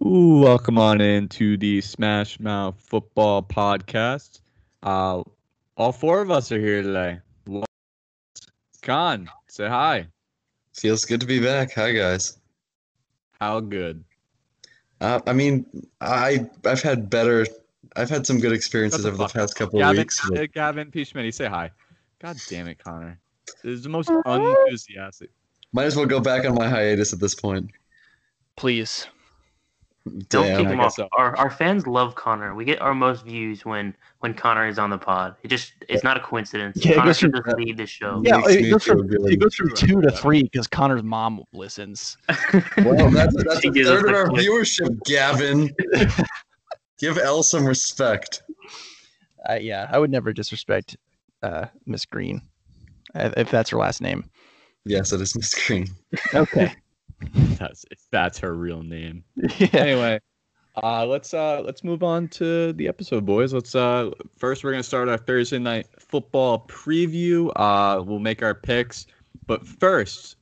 Ooh, welcome on into the Smash Mouth Football Podcast. Uh, all four of us are here today. Con, say hi. Feels good to be back. Hi guys. How good? Uh, I mean, I I've had better. I've had some good experiences the over the past couple of Gavin, weeks. but- Gavin P. Schmitty, say hi. God damn it, Connor. This is the most unenthusiastic. Might as well go back on my hiatus at this point. Please. Don't Damn. kick him off. so. Our our fans love Connor. We get our most views when when Connor is on the pod. It just it's not a coincidence. Yeah, Connor should just lead the show. Yeah, Makes it goes, feel from, it goes from two to three because Connor's mom listens. Well, that's that's a gives third of our click. viewership, Gavin. Give Elle some respect. Uh, yeah, I would never disrespect uh, Miss Green if that's her last name. Yes, it is Miss Green. Okay. That's that's her real name. yeah. Anyway, uh, let's uh let's move on to the episode, boys. Let's uh first we're gonna start our Thursday night football preview. Uh, we'll make our picks, but first,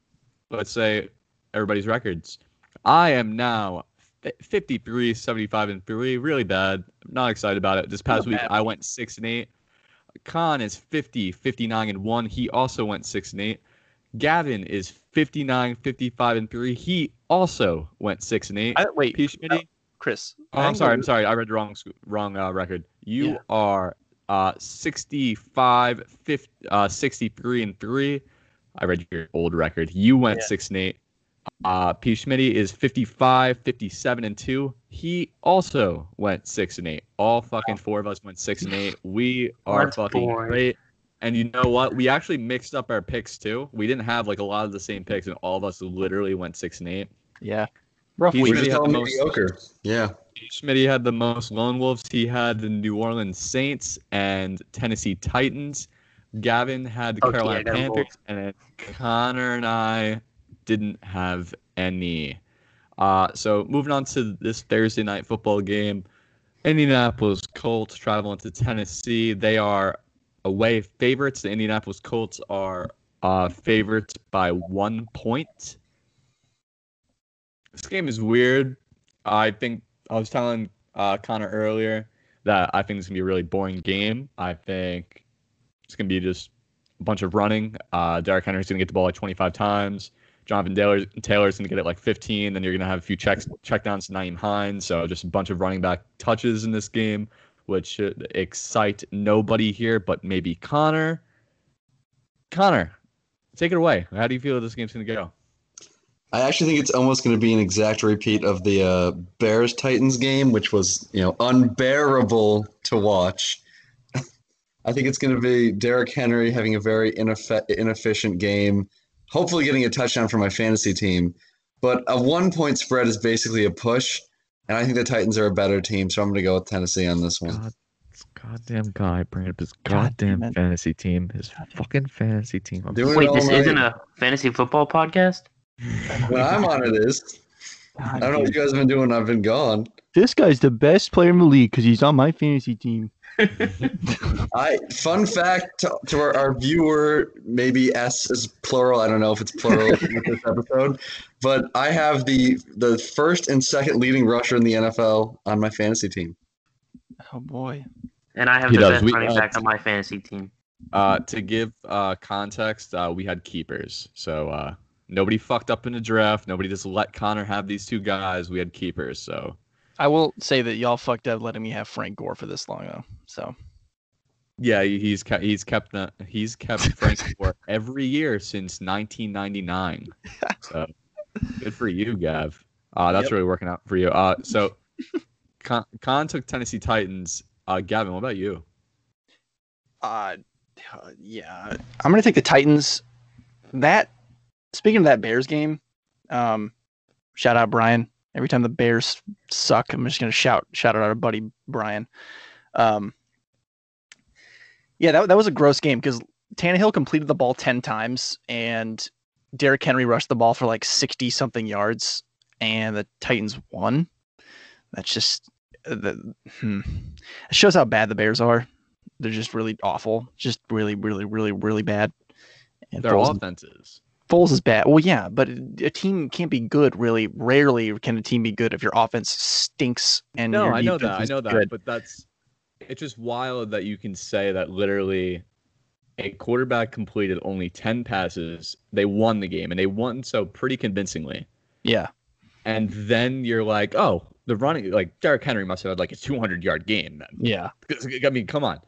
let's say everybody's records. I am now fi- 53, 75 and three. Really bad. I'm Not excited about it. This past Not week bad. I went six and eight. Con is 50, 59 and one. He also went six and eight. Gavin is 59, 55 and three. He also went six and eight. I, wait, P. Schmitty. Chris. Oh, I'm sorry. I'm sorry. I read the wrong wrong uh, record. You Yeah. are uh 65, 50, uh 63 and 3. I read your old record. You went Yeah. 6 and 8. Uh P Schmitty is 55, 57 and 2. He also went 6 and 8. All fucking four of us went 6 and 8. We are That's fucking boring. great. And you know what? We actually mixed up our picks too. We didn't have like a lot of the same picks, and all of us literally went six and eight. Yeah. Rough He's We're week. really just had the most- mediocre. Yeah. Schmitty had the most Lone Wolves. He had the New Orleans Saints and Tennessee Titans. Gavin had the Okay, Carolina got 'em Panthers, and then Connor and I didn't have any. Uh, so moving on to this Thursday night football game, Indianapolis Colts traveling to Tennessee. They are away favorites. The Indianapolis Colts are uh, favorites by one point. This game is weird. I think I was telling uh, Connor earlier that I think it's gonna be a really boring game. I think it's gonna be just a bunch of running. Uh, Derrick Henry's gonna get the ball like 25 times. Jonathan Taylor, Taylor's gonna get it like 15. Then you're gonna have a few checks check downs to Nyheim Hines. So just a bunch of running back touches in this game, which should excite nobody here, but maybe Connor. Connor, take it away. How do you feel this game's gonna go? I actually think it's almost going to be an exact repeat of the uh, Bears Titans game, which was you know unbearable to watch. I think it's going to be Derrick Henry having a very inefficient game, hopefully getting a touchdown for my fantasy team. But a one point spread is basically a push, and I think the Titans are a better team, so I'm going to go with Tennessee on this one. God, this goddamn guy bringing up his goddamn it. fantasy team, his fucking fantasy team. I'm Doing Wait, this night. isn't a fantasy football podcast? When I'm on it is. I don't know what you guys have been doing. I've been gone. This guy's the best player in the league because he's on my fantasy team. I fun fact to, to our, our viewer, maybe S is plural. I don't know if it's plural with this episode, but I have the the first and second leading rusher in the NFL on my fantasy team. Oh boy. And I have He the does. best We- running uh, back on my fantasy team. Uh, to give uh, context, uh, we had keepers, so uh, nobody fucked up in the draft. Nobody just let Connor have these two guys. We had keepers, so I will say that y'all fucked up letting me have Frank Gore for this long though. So yeah, he's kept he's kept the, he's kept Frank for every year since 1999. So good for you, Gav. Uh, that's Yep. really working out for you. Uh, so Con, Con took Tennessee Titans. Uh, Gavin, what about you? uh yeah. I'm gonna take the Titans. That speaking of that Bears game, um shout out Brian. Every time the Bears suck, I'm just gonna shout shout out our buddy Brian. Um yeah, that, that was a gross game because Tannehill completed the ball 10 times and Derrick Henry rushed the ball for like 60 something yards and the Titans won. That's just uh, the, hmm. it shows how bad the Bears are. They're just really awful, just really, really, really, really bad. And Their Foles- offenses. Foles is bad. Well, yeah, but a team can't be good. Really, rarely can a team be good if your offense stinks and no, I know that. I know that. good. But that's it's just wild that you can say that literally a quarterback completed only 10 passes. They won the game and they won so pretty convincingly. Yeah, And then you're like, oh, the running, like Derrick Henry must have had like a 200 yard game then. yeah, I mean, come on.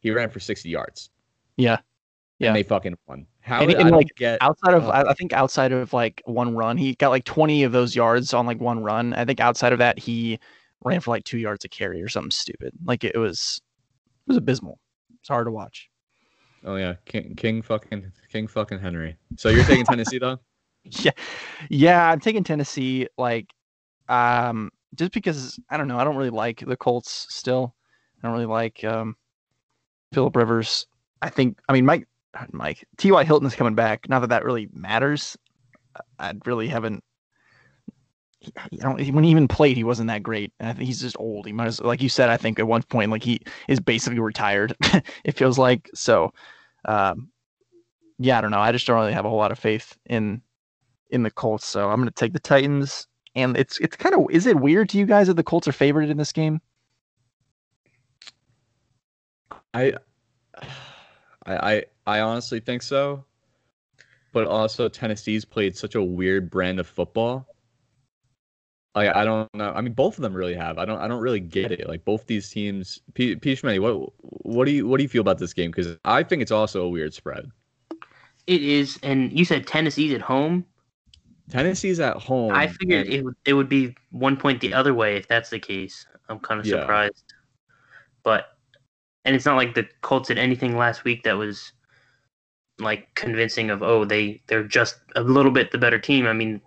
He ran for 60 yards. yeah. Yeah. And they fucking won. How And- did, and, I like, get Outside of. Oh. I I think outside of like one run, he got like 20 of those yards on like one run. I think outside of that, he ran for like two yards a carry or something stupid. Like it was, it was abysmal. It's hard to watch. Oh yeah, King King fucking King fucking Henry. So you're taking Tennessee though? Yeah, yeah. I'm taking Tennessee. Like, um, just because I don't know. I don't really like the Colts. Still, I don't really like um, Philip Rivers. I think. I mean, Mike. Mike T.Y. Hilton is coming back. Not that that really matters. I really haven't. When he even played, he wasn't that great. I think he's just old. He as, like you said. I think at one point, like he is basically retired. it feels like so. Um, yeah, I don't know. I just don't really have a whole lot of faith in in the Colts, so I'm going to take the Titans. And it's it's kind of is it weird to you guys that the Colts are favored in this game? I, I, I honestly think so. But also, Tennessee's played such a weird brand of football. Like I don't know. I mean, both of them really have. I don't. I don't really get it. Like both these teams. P. P. Schmitty, what what do you what do you feel about this game? Because I think it's also a weird spread. It is, and you said Tennessee's at home. Tennessee's at home. I figured and- it would it would be one point the other way if that's the case. I'm kind of Yeah. surprised, but and it's not like the Colts did anything last week that was like convincing of oh they they're just a little bit the better team. I mean,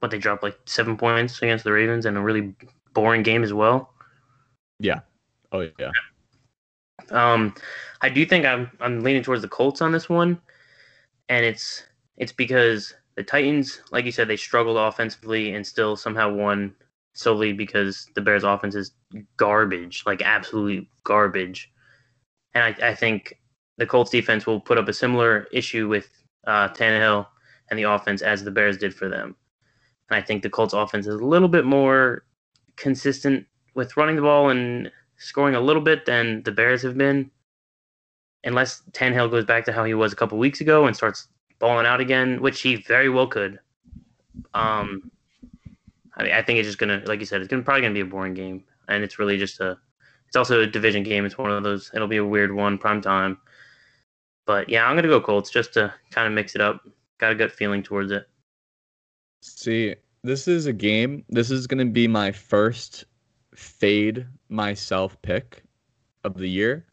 but they dropped like seven points against the Ravens in a really boring game as well. Yeah. Oh yeah. Um, I do think I'm I'm leaning towards the Colts on this one, and it's it's because the Titans, like you said, they struggled offensively and still somehow won solely because the Bears' offense is garbage, like absolute garbage. And I, I think the Colts defense will put up a similar issue with uh, Tannehill and the offense as the Bears did for them. And I think the Colts offense is a little bit more consistent with running the ball and scoring a little bit than the Bears have been. Unless Tannehill goes back to how he was a couple weeks ago and starts balling out again, which he very well could. Um, I mean, I think it's just gonna, like you said, it's gonna probably gonna be a boring game, and it's really just a. It's also a division game. It's one of those. It'll be a weird one, prime time. But yeah, I'm gonna go Colts just to kind of mix it up. Got a good feeling towards it. See, this is a game. This is going to be my first fade myself pick of the year.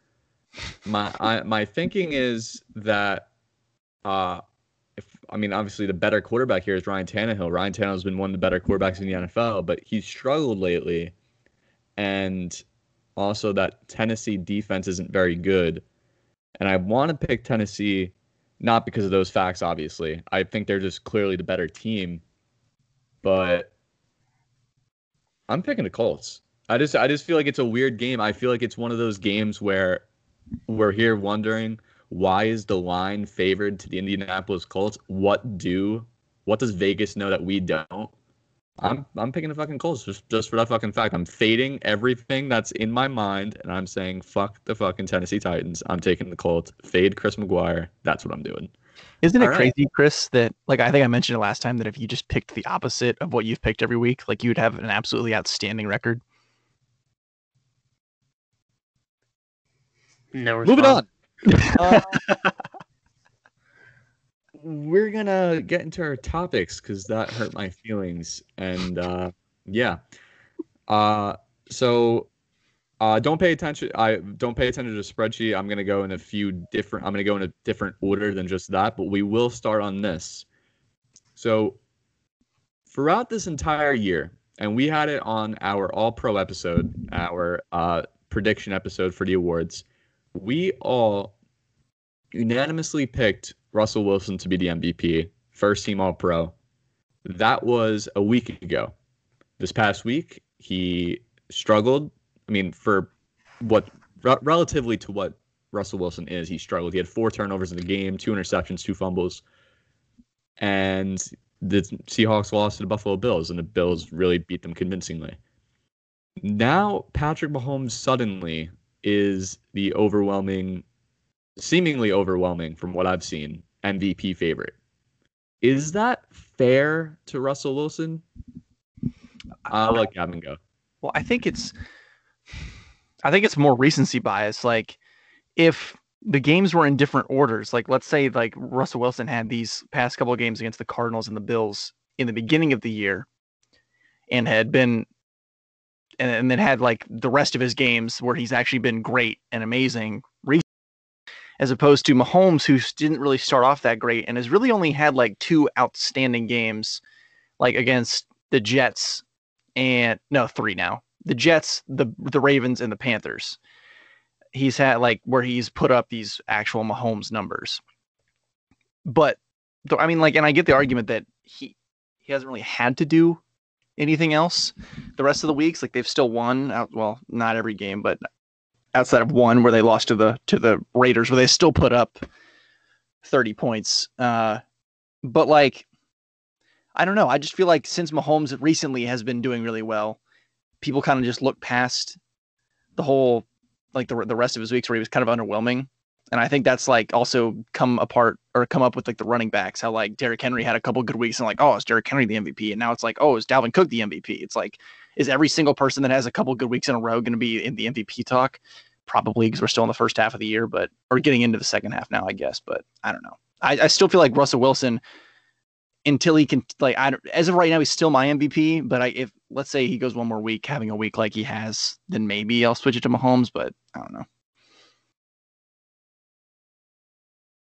My I, my thinking is that uh if I mean obviously the better quarterback here is Ryan Tannehill. Ryan Tannehill's been one of the better quarterbacks in the NFL, but he's struggled lately. And also that Tennessee defense isn't very good. And I want to pick Tennessee not because of those facts obviously. I think they're just clearly the better team but I'm picking the Colts. I just I just feel like it's a weird game. I feel like it's one of those games where we're here wondering why is the line favored to the Indianapolis Colts? What do what does Vegas know that we don't? I'm I'm picking the fucking Colts just just for that fucking fact. I'm fading everything that's in my mind and I'm saying fuck the fucking Tennessee Titans. I'm taking the Colts. Fade Chris McGuire. That's what I'm doing. Isn't it All right. crazy, Chris, that like I think I mentioned it last time that if you just picked the opposite of what you've picked every week, like you'd have an absolutely outstanding record. No Moving on. Uh, we're gonna get into our topics because that hurt my feelings, and uh, yeah. Uh, so uh, don't pay attention. I don't pay attention to the spreadsheet. I'm gonna go in a few different. I'm gonna go in a different order than just that, but we will start on this. So throughout this entire year, and we had it on our All Pro episode, our uh, prediction episode for the awards. We all unanimously picked Russell Wilson to be the MVP, first team All Pro. That was a week ago. This past week, he struggled. I mean, for what re- relatively to what Russell Wilson is, he struggled. He had four turnovers in the game, two interceptions, two fumbles. and the Seahawks lost to the Buffalo Bills, and the Bills really beat them convincingly. Now, Patrick Mahomes suddenly is the overwhelming, seemingly overwhelming from what I've seen, MVP favorite. Is that fair to Russell Wilson? I'll let Gavin go. Well, I think it's I think it's more recency bias. Like if the games were in different orders, like let's say like Russell Wilson had these past couple of games against the Cardinals and the Bills in the beginning of the year and had been and, and then had like the rest of his games where he's actually been great and amazing as opposed to Mahomes who didn't really start off that great and has really only had like two outstanding games like against the Jets and no, three now. The Jets, the the Ravens, and the Panthers. He's had like where he's put up these actual Mahomes numbers. But I mean, like, and I get the argument that he he hasn't really had to do anything else the rest of the weeks. Like they've still won. Out, well, not every game, but outside of one where they lost to the to the Raiders, where they still put up thirty points. Uh, but like I don't know. I just feel like since Mahomes recently has been doing really well, people kind of just look past the whole like the the rest of his weeks where he was kind of underwhelming. And I think that's like also come apart or come up with like the running backs, how like Derrick Henry had a couple good weeks and like, oh, is Derrick Henry the MVP? And now it's like, oh, is Dalvin Cook the MVP? It's like, is every single person that has a couple good weeks in a row going to be in the MVP talk? Probably because we're still in the first half of the year, but or getting into the second half now, I guess. But I don't know. I, I still feel like Russell Wilson until he can like I as of right now he's still my MVP. But I if let's say he goes one more week having a week like he has, then maybe I'll switch it to Mahomes. But I don't know.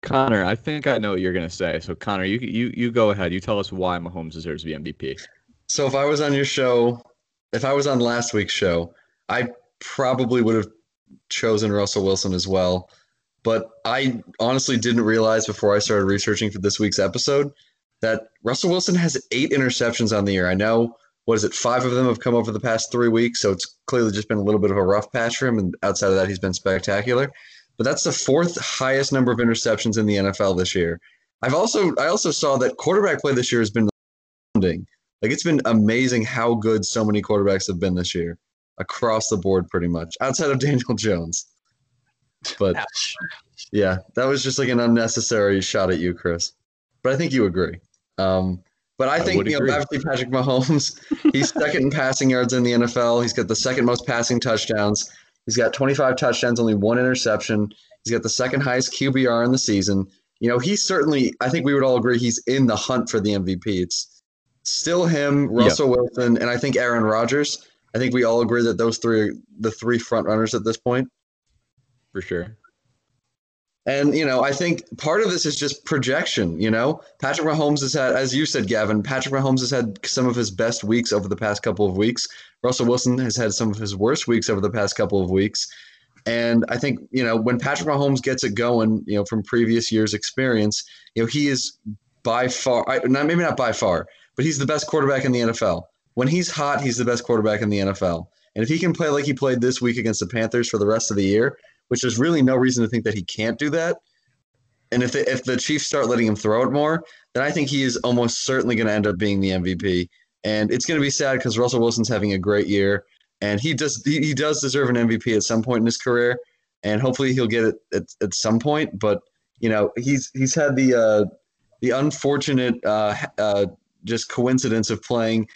Connor, I think I know what you're gonna say. So Connor, you you you go ahead. You tell us why Mahomes deserves to be MVP. So if I was on your show, if I was on last week's show, I probably would have chosen Russell Wilson as well. But I honestly didn't realize before I started researching for this week's episode that Russell Wilson has eight interceptions on the year. I know, what is it, five of them have come over the past three weeks, so it's clearly just been a little bit of a rough patch for him. And outside of that, he's been spectacular. But that's the fourth highest number of interceptions in the NFL this year. I've also I also saw that quarterback play this year has been like it's been amazing how good so many quarterbacks have been this year across the board, pretty much outside of Daniel Jones. But Ouch. yeah, that was just like an unnecessary shot at you, Chris. But I think you agree. Um, but I, I think you know, obviously Patrick Mahomes, he's second in passing yards in the NFL. He's got the second most passing touchdowns. He's got 25 touchdowns, only one interception. He's got the second highest QBR in the season. You know, he's certainly. I think we would all agree he's in the hunt for the MVP. It's still him, Russell yep. Wilson, and I think Aaron Rodgers. I think we all agree that those three are the three front runners at this point. For sure. And you know, I think part of this is just projection. You know, Patrick Mahomes has had, as you said, Gavin. Patrick Mahomes has had some of his best weeks over the past couple of weeks. Russell Wilson has had some of his worst weeks over the past couple of weeks. And I think you know when Patrick Mahomes gets it going, you know, from previous years' experience, you know, he is by far, not maybe not by far, but he's the best quarterback in the NFL. When he's hot, he's the best quarterback in the NFL. And if he can play like he played this week against the Panthers for the rest of the year, which there's really no reason to think that he can't do that. And if the, if the Chiefs start letting him throw it more, then I think he is almost certainly going to end up being the MVP. And it's going to be sad because Russell Wilson's having a great year, and he does he, he does deserve an MVP at some point in his career, and hopefully he'll get it at, at some point. But you know he's he's had the uh, the unfortunate uh, uh, just coincidence of playing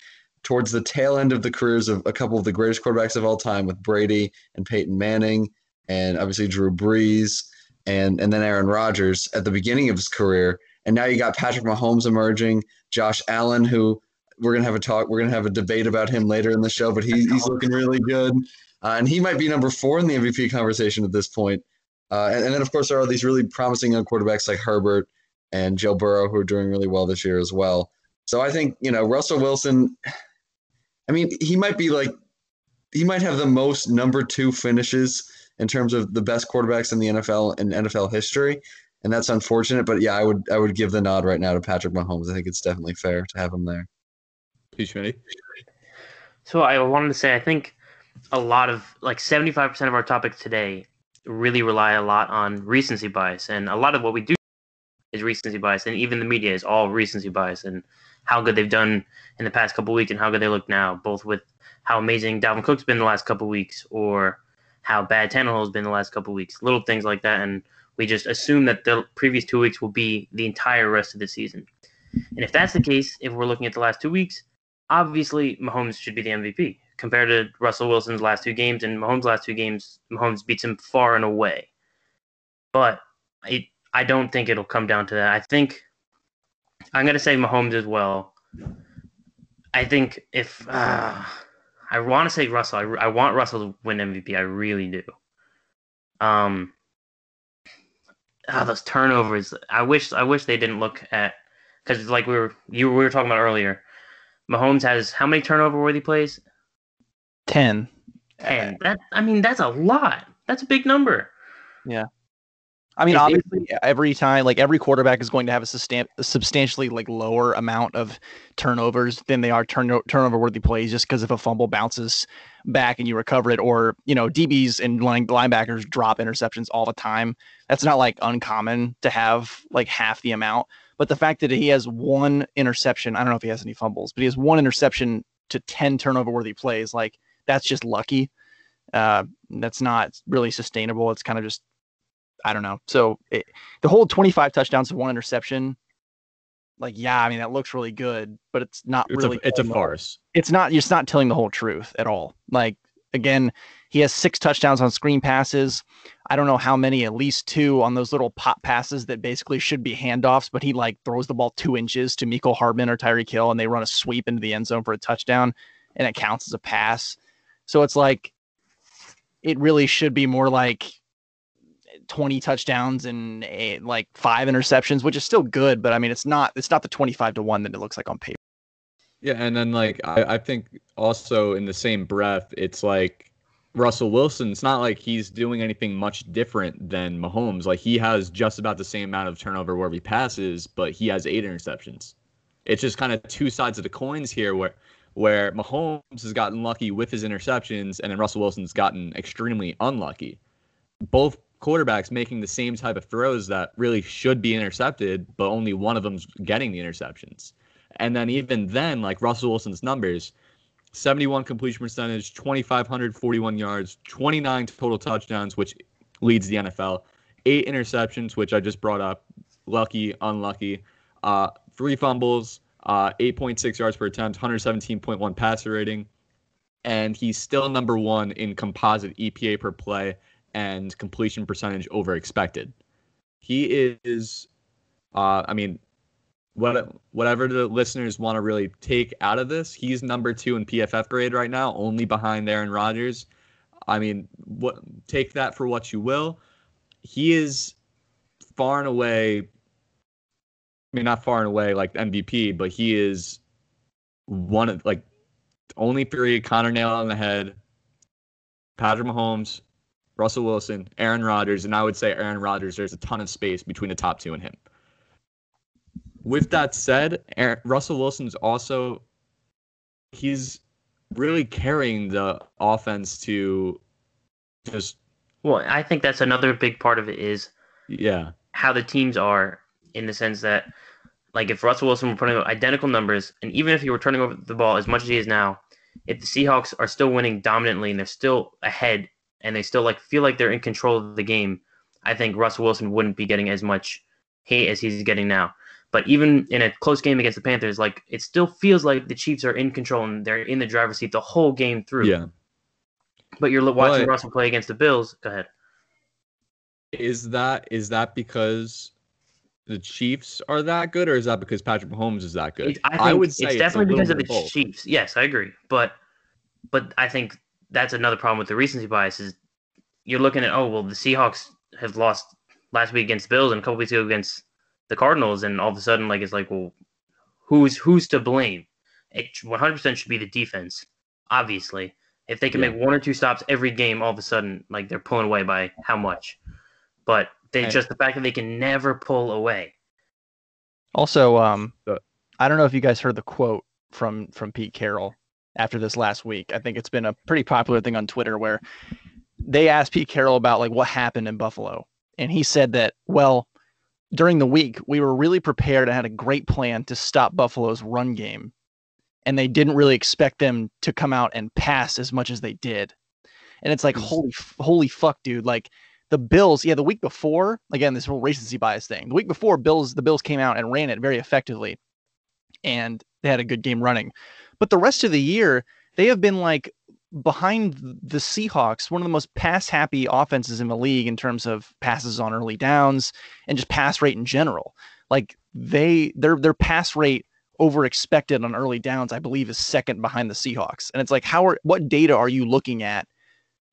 towards the tail end of the careers of a couple of the greatest quarterbacks of all time with Brady and Peyton Manning and obviously Drew Brees and and then Aaron Rodgers at the beginning of his career. And now you got Patrick Mahomes emerging, Josh Allen, who we're gonna have a talk, we're gonna have a debate about him later in the show, but he, he's looking really good, uh, and he might be number four in the MVP conversation at this point. Uh, and, and, then of course there are these really promising young quarterbacks like Herbert and Joe Burrow who are doing really well this year as well. So I think you know Russell Wilson. I mean, he might be like he might have the most number two finishes in terms of the best quarterbacks in the NFL in NFL history, and that's unfortunate. But yeah, I would I would give the nod right now to Patrick Mahomes. I think it's definitely fair to have him there. Please, ready? So I wanted to say I think a lot of like seventy five percent of our topics today really rely a lot on recency bias, and a lot of what we do is recency bias, and even the media is all recency bias and how good they've done in the past couple weeks and how good they look now, both with how amazing Dalvin Cook's been the last couple weeks or how bad Tannehill has been the last couple weeks, little things like that, and we just assume that the previous two weeks will be the entire rest of the season. And if that's the case, if we're looking at the last two weeks, obviously Mahomes should be the MVP compared to Russell Wilson's last two games and Mahomes' last two games. Mahomes beats him far and away, but I I don't think it'll come down to that. I think I'm gonna say Mahomes as well. I think if uh, I want to say Russell, I, I want Russell to win MVP. I really do. Um, ah, those turnovers. I wish I wish they didn't look at because like we were you we were talking about earlier. Mahomes has how many turnover worthy plays? Ten. And that I mean that's a lot. That's a big number. I mean, obviously, every time, like every quarterback is going to have a, sustain, a substantially like lower amount of turnovers than they are turn, turnover worthy plays, just because if a fumble bounces back and you recover it, or you know, DBs and line, linebackers drop interceptions all the time. That's not like uncommon to have like half the amount. But the fact that he has one interception, I don't know if he has any fumbles, but he has one interception to ten turnover worthy plays, like that's just lucky. Uh, that's not really sustainable. It's kind of just I don't know. So it, the whole 25 touchdowns to one interception, like yeah, I mean that looks really good, but it's not It's really. a it's a farce. It's not. It's not telling the whole truth at all. Like again, he has six touchdowns on screen passes. I don't know how many, at least two on those little pop passes that basically should be handoffs, but he like throws the ball two inches to Mecole Hardman or Tyreek Hill, and they run a sweep into the end zone for a touchdown, and it counts as a pass. So it's like it really should be more like 20 touchdowns and eh, like five interceptions, which is still good, but I mean it's not it's not the 25 to 1 that it looks like on paper. Yeah, and then like I, I think also in the same breath, it's like Russell Wilson. It's not like he's doing anything much different than Mahomes. Like he has just about the same amount of turnover where he passes, but he has eight interceptions. It's just kind of two sides of the coins here, where where Mahomes has gotten lucky with his interceptions, and then Russell Wilson's gotten extremely unlucky. Both quarterbacks making the same type of throws that really should be intercepted, but only one of them's getting the interceptions. And then even then, like Russell Wilson's numbers, 71 completion percentage, 2,541 yards, 29 total touchdowns, which leads the NFL, eight interceptions, which I just brought up, lucky, unlucky, uh, three fumbles, uh, 8.6 yards per attempt, 117.1 passer rating, and he's still number one in composite EPA per play and completion percentage over expected. He is, uh, I mean, what whatever the listeners want to really take out of this, he's number two in PFF grade right now, only behind Aaron Rodgers. I mean, what take that for what you will. He is far and away. I mean, not far and away like MVP, but he is one of like only three. Connor nail on the head. Patrick Mahomes, Russell Wilson, Aaron Rodgers, and I would say Aaron Rodgers. There's a ton of space between the top two and him. With that said, Aaron, Russell Wilson's also he's really carrying the offense to just Well, I think that's another big part of it is yeah how the teams are in the sense that like if Russell Wilson were putting up identical numbers and even if he were turning over the ball as much as he is now, if the Seahawks are still winning dominantly and they're still ahead and they still like feel like they're in control of the game, I think Russell Wilson wouldn't be getting as much hate as he's getting now. But even in a close game against the Panthers, like it still feels like the Chiefs are in control and they're in the driver's seat the whole game through. yeah. But you're watching But- Russell play against the Bills. Go ahead. Is that is that because the Chiefs are that good, or is that because Patrick Mahomes is that good? I, think would say it's a definitely because of the both. Chiefs. Yes, I agree. But but I think that's another problem with the recency bias is you're looking at oh well the Seahawks have lost last week against the Bills and a couple weeks ago against the Cardinals and all of a sudden like it's like well who's who's to blame? It 100% should be the defense. Obviously, if they can Yeah. make one or two stops every game, all of a sudden like they're pulling away by how much? But they And- just the fact that they can never pull away. Also, um, I don't know if you guys heard the quote from from Pete Carroll after this last week. I think it's been a pretty popular thing on Twitter where they asked Pete Carroll about like what happened in Buffalo, and he said that well, during the week, we were really prepared and had a great plan to stop Buffalo's run game. And they didn't really expect them to come out and pass as much as they did. And it's like, hmm. holy, holy fuck, dude. Like the Bills, yeah, the week before, again, this whole recency bias thing. The week before, Bills, the Bills came out and ran it very effectively. And they had a good game running. But the rest of the year, they have been like behind the Seahawks, one of the most pass happy offenses in the league in terms of passes on early downs and just pass rate in general. Like they their their pass rate over expected on early downs, I believe, is second behind the Seahawks. And it's like, how are what data are you looking at,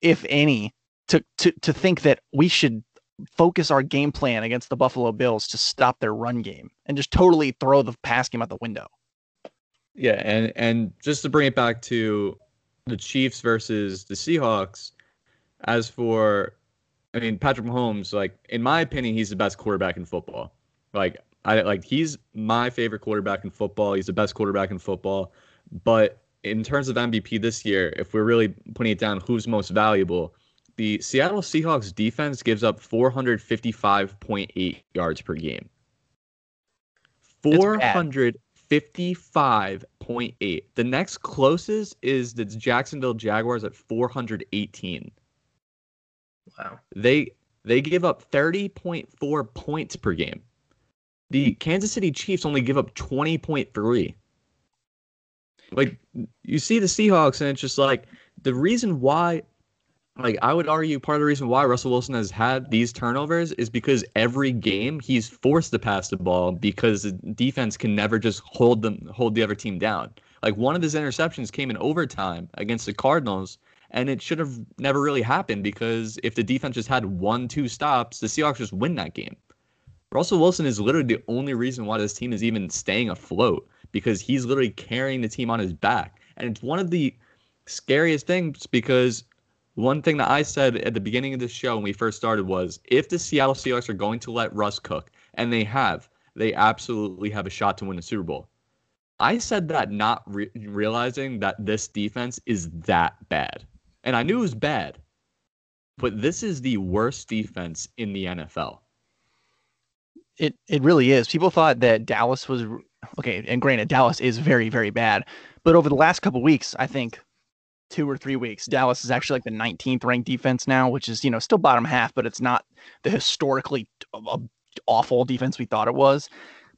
if any, to to to think that we should focus our game plan against the Buffalo Bills to stop their run game and just totally throw the pass game out the window? Yeah, and and just to bring it back to the Chiefs versus the Seahawks. As for, I mean, Patrick Mahomes, like in my opinion, he's the best quarterback in football. Like I like he's my favorite quarterback in football. He's the best quarterback in football. But in terms of MVP this year, if we're really putting it down, who's most valuable? The Seattle Seahawks defense gives up 455.8 yards per game. 400 55.8. The next closest is the Jacksonville Jaguars at 418. Wow. They they give up 30.4 points per game. The Kansas City Chiefs only give up 20.3. Like you see the Seahawks and it's just like the reason why like I would argue part of the reason why Russell Wilson has had these turnovers is because every game he's forced to pass the ball because the defense can never just hold them hold the other team down. Like one of his interceptions came in overtime against the Cardinals and it should have never really happened because if the defense just had one two stops, the Seahawks just win that game. Russell Wilson is literally the only reason why this team is even staying afloat because he's literally carrying the team on his back. And it's one of the scariest things because one thing that I said at the beginning of the show when we first started was if the Seattle Seahawks are going to let Russ cook, and they have, they absolutely have a shot to win the Super Bowl. I said that not re- realizing that this defense is that bad. And I knew it was bad, but this is the worst defense in the NFL. It it really is. People thought that Dallas was okay, and granted, Dallas is very very bad. But over the last couple weeks, I think two or three weeks. Dallas is actually like the 19th ranked defense now, which is, you know, still bottom half, but it's not the historically awful defense we thought it was.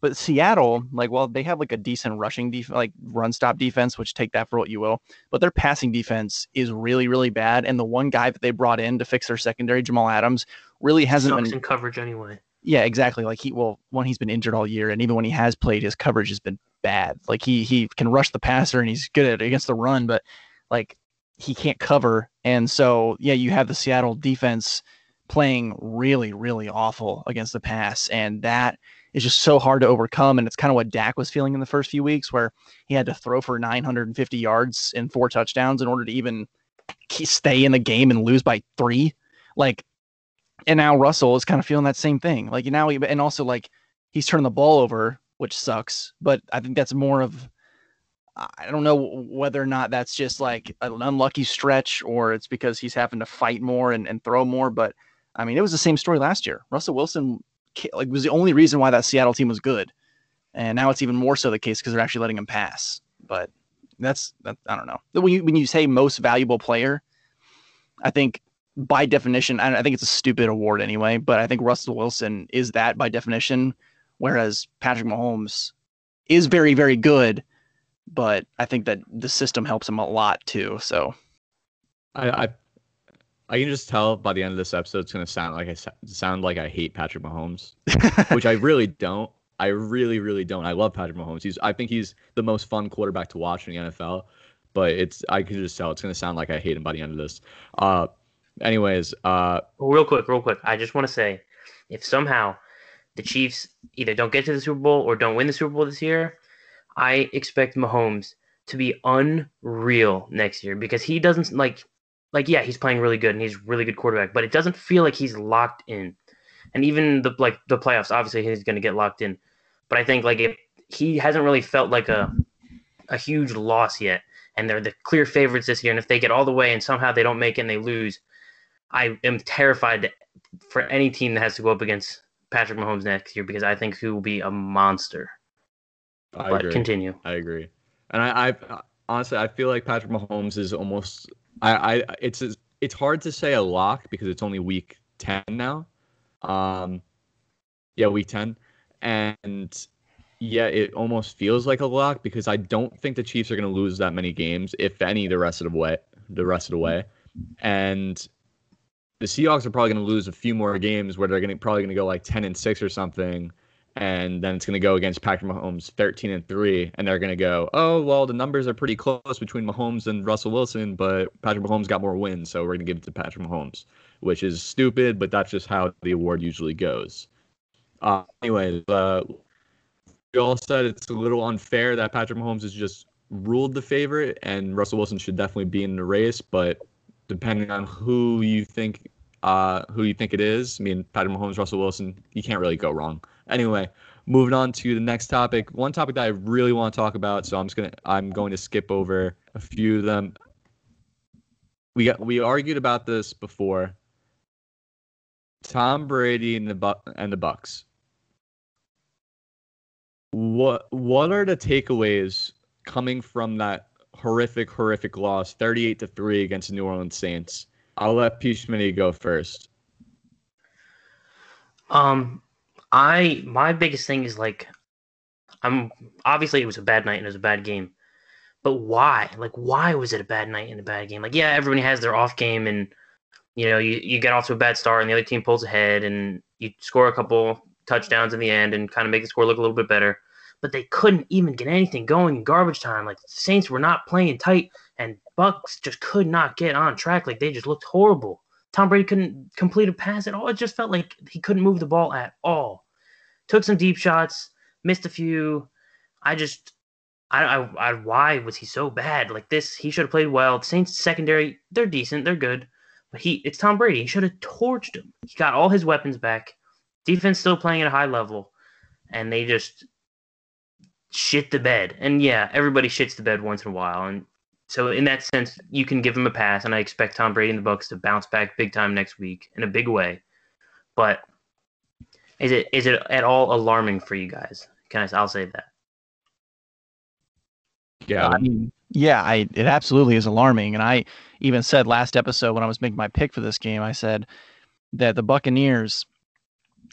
But Seattle, like, well, they have like a decent rushing def- like run stop defense, which take that for what you will. But their passing defense is really, really bad. And the one guy that they brought in to fix their secondary, Jamal Adams, really hasn't Sucks been in coverage anyway. yeah, exactly. Like he well, when he's been injured all year, and even when he has played, his coverage has been bad. Like he he can rush the passer and he's good at against the run, but like he can't cover. And so, yeah, you have the Seattle defense playing really, really awful against the pass. And that is just so hard to overcome. And it's kind of what Dak was feeling in the first few weeks, where he had to throw for 950 yards and four touchdowns in order to even stay in the game and lose by three. Like, and now Russell is kind of feeling that same thing. Like, now, he, and also like he's turning the ball over, which sucks. But I think that's more of I don't know whether or not that's just like an unlucky stretch or it's because he's having to fight more and, and throw more. But I mean, it was the same story last year. Russell Wilson like was the only reason why that Seattle team was good, and now it's even more so the case because they're actually letting him pass. But that's that, I don't know. When you when you say most valuable player, I think by definition, I, I think it's a stupid award anyway. But I think Russell Wilson is that by definition, whereas Patrick Mahomes is very very good but I think that the system helps him a lot too. So I, I, I can just tell by the end of this episode, it's gonna sound like I sound like I hate Patrick Mahomes, which I really don't. I really, really don't. I love Patrick Mahomes. He's, I think he's the most fun quarterback to watch in the NFL. But it's, I can just tell it's gonna sound like I hate him by the end of this. Uh, anyways, uh, real quick, real quick. I just want to say, if somehow the Chiefs either don't get to the Super Bowl or don't win the Super Bowl this year, I expect Mahomes to be unreal next year because he doesn't like like yeah, he's playing really good and he's really good quarterback, but it doesn't feel like he's locked in. And even the like the playoffs, obviously he's going to get locked in. But I think like if he hasn't really felt like a a huge loss yet, and they're the clear favorites this year. And if they get all the way and somehow they don't make it and they lose, I am terrified for any team that has to go up against Patrick Mahomes next year because I think he will be a monster. I but agree. continue. I agree. And I, I honestly I feel like Patrick Mahomes is almost I, I it's it's hard to say a lock because it's only week 10 now. Um yeah, week 10. And yeah, it almost feels like a lock because I don't think the Chiefs are going to lose that many games, if any, the rest of the way. The rest of the way, and the Seahawks are probably going to lose a few more games where they're going to probably going to go like ten and six or something, and then it's going to go against Patrick Mahomes thirteen and three, and they're going to go, oh well, the numbers are pretty close between Mahomes and Russell Wilson, but Patrick Mahomes got more wins, so we're going to give it to Patrick Mahomes, which is stupid, but that's just how the award usually goes. Uh, anyway, uh, we all said it's a little unfair that Patrick Mahomes has just ruled the favorite, and Russell Wilson should definitely be in the race. But depending on who you think, uh, who you think it is, I mean, Patrick Mahomes, Russell Wilson, you can't really go wrong. Anyway, moving on to the next topic. One topic that I really want to talk about, so I'm just gonna, I'm going to skip over a few of them. We got, we argued about this before. Tom Brady and the Bu- and the Bucks what what are the takeaways coming from that horrific horrific loss 38 to 3 against the New Orleans Saints? I'll let P. Go first. Um, I my biggest thing is like, I'm obviously it was a bad night and it was a bad game, but why? Like, why was it a bad night and a bad game? Like, yeah, everybody has their off game, and you know, you you get off to a bad start and the other team pulls ahead, and you score a couple touchdowns in the end and kind of make the score look a little bit better. But they couldn't even get anything going in garbage time. Like the Saints were not playing tight, and Bucks just could not get on track. Like they just looked horrible. Tom Brady couldn't complete a pass at all. It just felt like he couldn't move the ball at all. Took some deep shots, missed a few. I just, I, I, I why was he so bad? Like this, he should have played well. The Saints secondary, they're decent, they're good, but he, it's Tom Brady. He should have torched him. He got all his weapons back. Defense still playing at a high level, and they just shit the bed. And yeah, everybody shits the bed once in a while, and so in that sense, you can give him a pass, and I expect Tom Brady and the Bucks to bounce back big time next week in a big way. But is it is it at all alarming for you guys? Can I? I'll say that. Yeah, I mean, yeah, I it absolutely is alarming. And I even said last episode when I was making my pick for this game, I said that the Buccaneers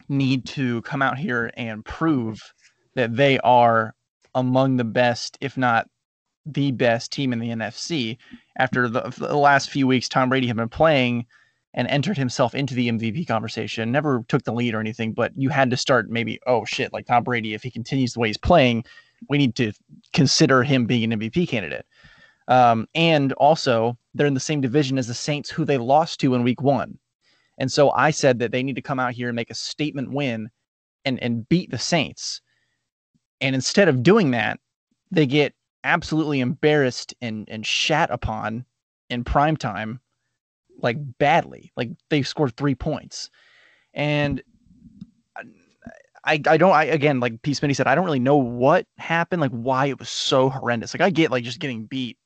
need to come out here and prove that they are among the best, if not the best team in the NFC. After the, the last few weeks, Tom Brady had been playing and entered himself into the MVP conversation. Never took the lead or anything, but you had to start maybe, oh shit, like Tom Brady, if he continues the way he's playing, we need to consider him being an MVP candidate. Um, and also, they're in the same division as the Saints, who they lost to in week one. And so I said that they need to come out here and make a statement win and, and beat the Saints. And instead of doing that, they get absolutely embarrassed and, and shat upon in prime time, like badly. Like they scored three points. And I, I don't I again like P. Smitty said I don't really know what happened like why it was so horrendous. Like I get like just getting beat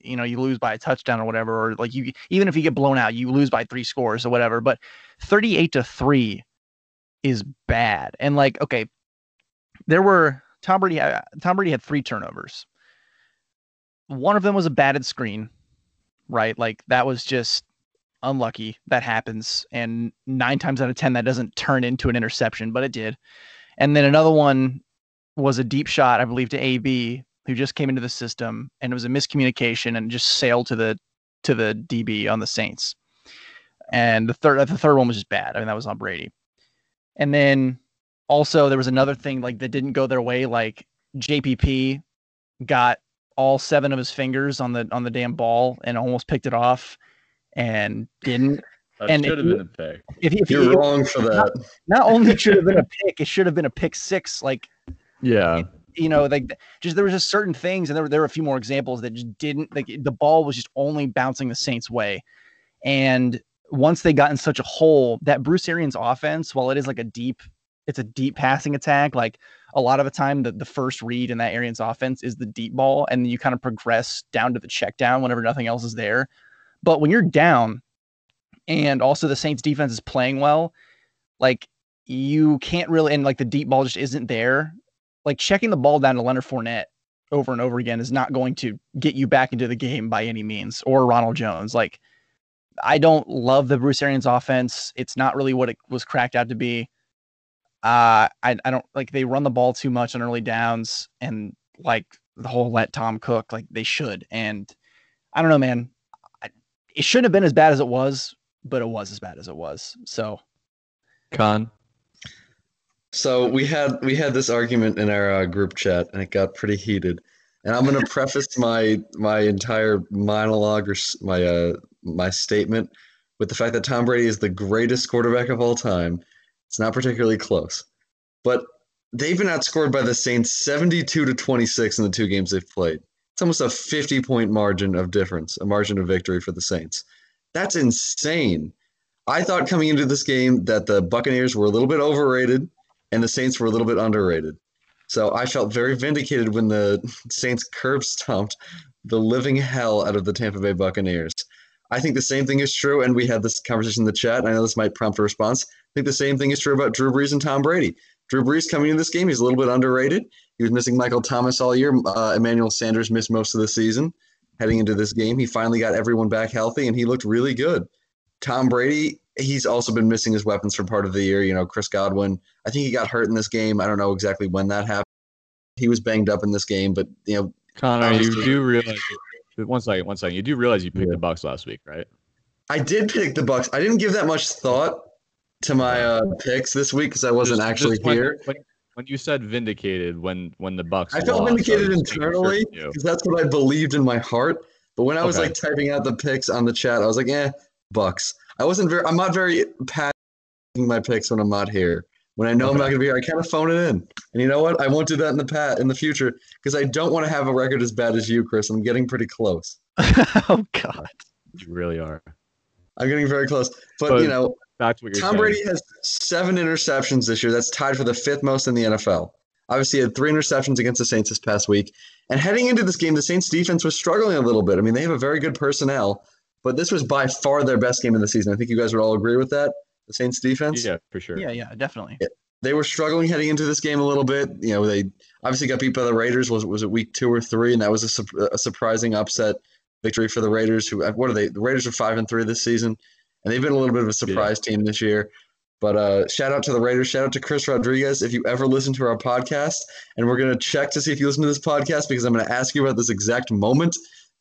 you know you lose by a touchdown or whatever or like you even if you get blown out you lose by three scores or whatever but 38 to 3 is bad. And like okay there were Tom Brady uh, Tom Brady had three turnovers. One of them was a batted screen right? Like that was just unlucky. That happens. And nine times out of 10, that doesn't turn into an interception, but it did. And then another one was a deep shot, I believe, to AB, who just came into the system, and it was a miscommunication and just sailed to the to the DB on the Saints. And the third the third one was just bad. I mean, that was on Brady. And then also there was another thing like that didn't go their way, like JPP got all seven of his fingers on the on the damn ball and almost picked it off and didn't. that and should if have you- been a pick. If, if You're you, wrong for that. not only should have been a pick, it should have been a pick six. Like Yeah, you know, like just there was just certain things, and there were there were a few more examples that just didn't like the ball was just only bouncing the Saints' way, and once they got in such a hole, that Bruce Arians offense, while it is like a deep, it's a deep passing attack. Like a lot of the time, the, the first read in that Arians offense is the deep ball, and then you kind of progress down to the check down whenever nothing else is there. But when you're down, and also the Saints defense is playing well, like you can't really, and like the deep ball just isn't there. Like checking the ball down to Leonard Fournette over and over again is not going to get you back into the game by any means, or Ronald Jones. Like, I don't love the Bruce Arians offense. It's not really what it was cracked out to be. Uh, I, I don't like they run the ball too much on early downs and like the whole let Tom cook like they should. And I don't know, man. I, it shouldn't have been as bad as it was, but it was as bad as it was. So, Con. So we had we had this argument in our uh, group chat, and it got pretty heated. And I'm going to preface my my entire monologue or my uh my statement with the fact that Tom Brady is the greatest quarterback of all time. It's not particularly close, but they've been outscored by the Saints 72 to 26 in the two games they've played. It's almost a 50 point margin of difference, a margin of victory for the Saints. That's insane. I thought coming into this game that the Buccaneers were a little bit overrated and the Saints were a little bit underrated. So I felt very vindicated when the Saints curb stomped the living hell out of the Tampa Bay Buccaneers. I think the same thing is true, and we had this conversation in the chat. I know this might prompt a response. I think the same thing is true about Drew Brees and Tom Brady. Drew Brees coming into this game, he's a little bit underrated. He was missing Michael Thomas all year. Uh, Emmanuel Sanders missed most of the season. Heading into this game, he finally got everyone back healthy, and he looked really good. Tom Brady, he's also been missing his weapons for part of the year. You know, Chris Godwin, I think he got hurt in this game. I don't know exactly when that happened. He was banged up in this game, but you know, Connor, you do realize. One second, one second. You do realize you picked Yeah. the Bucks last week, right? I did pick the Bucks. I didn't give that much thought to my uh, picks this week because I wasn't Just- actually just when- here. When, when you said vindicated, when when the Bucks, I felt lost, vindicated was making sure internally you- because that's what I believed in my heart. But when I was Okay. like typing out the picks on the chat, I was like, "Eh, Bucks." I wasn't very. I'm not very passionate my picks when I'm not here. When I know I'm not going to be here, I kind of phone it in. And you know what? I won't do that in the pat in the future because I don't want to have a record as bad as you, Chris. I'm getting pretty close. oh God. You really are. I'm getting very close. But, But you know, Back to what you're Tom saying. Brady has seven interceptions this year. That's tied for the fifth most in the NFL. Obviously, he had three interceptions against the Saints this past week. And heading into this game, the Saints defense was struggling a little bit. I mean, they have a very good personnel, but this was by far their best game of the season. I think you guys would all agree with that. The Saints defense. Yeah, for sure. Yeah, yeah, definitely. They were struggling heading into this game a little bit. You know, they obviously got beat by the Raiders. Was was it week two or three? And that was a, sup- a surprising upset victory for the Raiders. Who what are they? The Raiders are five and three this season, and they've been a little bit of a surprise team this year. But uh, shout out to the Raiders. Shout out to Chris Rodriguez. If you ever listen to our podcast, and we're gonna check to see if you listen to this podcast because I'm gonna ask you about this exact moment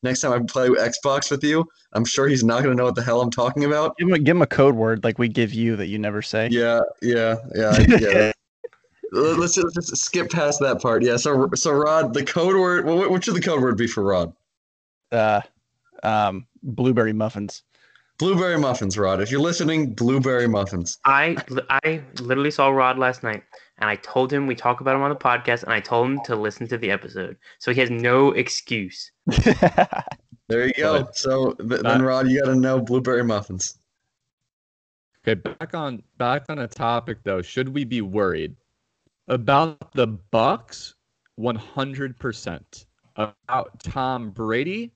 next time I play Xbox with you. I'm sure he's not gonna know what the hell I'm talking about. Give him, a, give him a code word like we give you that you never say. Yeah, yeah, yeah, it. Let's just, let's just skip past that part. Yeah. So, so Rod, the code word. What, what should the code word be for Rod? Uh, um, blueberry muffins. Blueberry muffins, Rod. If you're listening, blueberry muffins. I I literally saw Rod last night, and I told him we talk about him on the podcast, and I told him to listen to the episode, so he has no excuse. There you go. So th- then, Rod, you got to know blueberry muffins. Okay, back on back on a topic though. Should we be worried about the Bucks? One hundred percent about Tom Brady.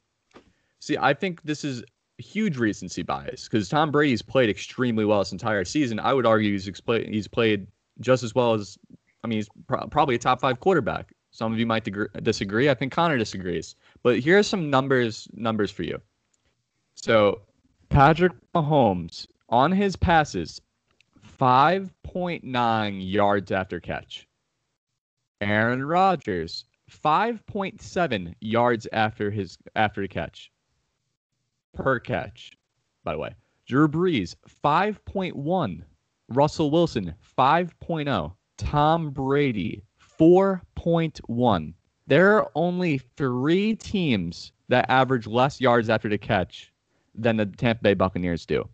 See, I think this is huge recency bias because Tom Brady's played extremely well this entire season. I would argue he's expla- he's played just as well as I mean he's pro- probably a top five quarterback. Some of you might disagree. I think Connor disagrees. But here are some numbers numbers for you. So Patrick Mahomes on his passes, 5.9 yards after catch. Aaron Rodgers, 5.7 yards after his after catch. Per catch, by the way. Drew Brees, 5.1. Russell Wilson, 5.0. Tom Brady, 4.1. There are only three teams that average less yards after the catch than the Tampa Bay Buccaneers do.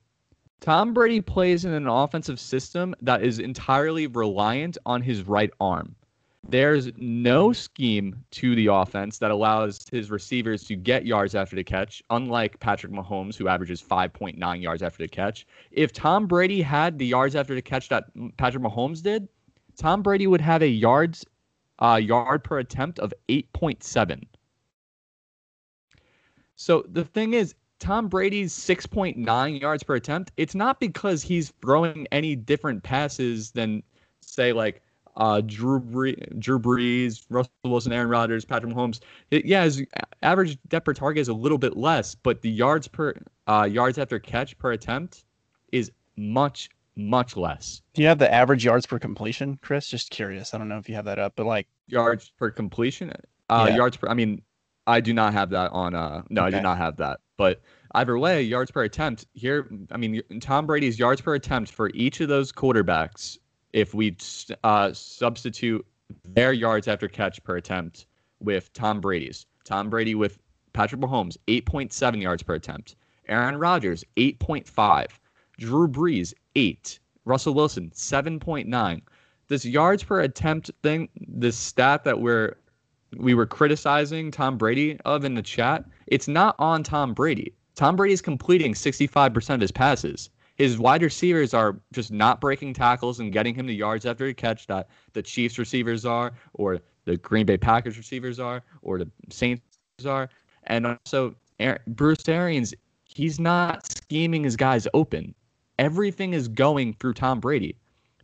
Tom Brady plays in an offensive system that is entirely reliant on his right arm. There's no scheme to the offense that allows his receivers to get yards after the catch, unlike Patrick Mahomes, who averages 5.9 yards after the catch. If Tom Brady had the yards after the catch that Patrick Mahomes did, Tom Brady would have a yards uh, yard per attempt of 8.7. So the thing is, Tom Brady's 6.9 yards per attempt, it's not because he's throwing any different passes than, say, like uh, Drew, Bree- Drew Brees, Russell Wilson, Aaron Rodgers, Patrick Mahomes. It, yeah, his average depth per target is a little bit less, but the yards per uh, yards after catch per attempt is much much less. Do you have the average yards per completion, Chris? Just curious. I don't know if you have that up, but like yards per completion, uh, Yeah. yards per. I mean, I do not have that on. Uh, no, I do not have that. But either way, yards per attempt here. I mean, Tom Brady's yards per attempt for each of those quarterbacks, if we uh, substitute their yards after catch per attempt with Tom Brady's, Tom Brady with Patrick Mahomes, 8.7 yards per attempt. Aaron Rodgers, 8.5. Drew Brees, 8. Russell Wilson, 7.9. This yards per attempt thing, this stat that we're we were criticizing Tom Brady of in the chat, it's not on Tom Brady. Tom Brady's completing 65% of his passes. His wide receivers are just not breaking tackles and getting him the yards after a catch that the Chiefs receivers are, or the Green Bay Packers receivers are, or the Saints are. And also, Bruce Arians, he's not scheming his guys open. Everything is going through Tom Brady.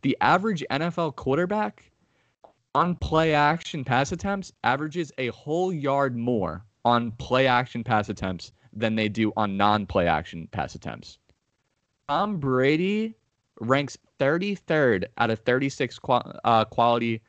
The average NFL quarterback on play action pass attempts averages a whole yard more on play action pass attempts than they do on non play action pass attempts. Tom Brady ranks 33rd out of 36 qual- uh, quality,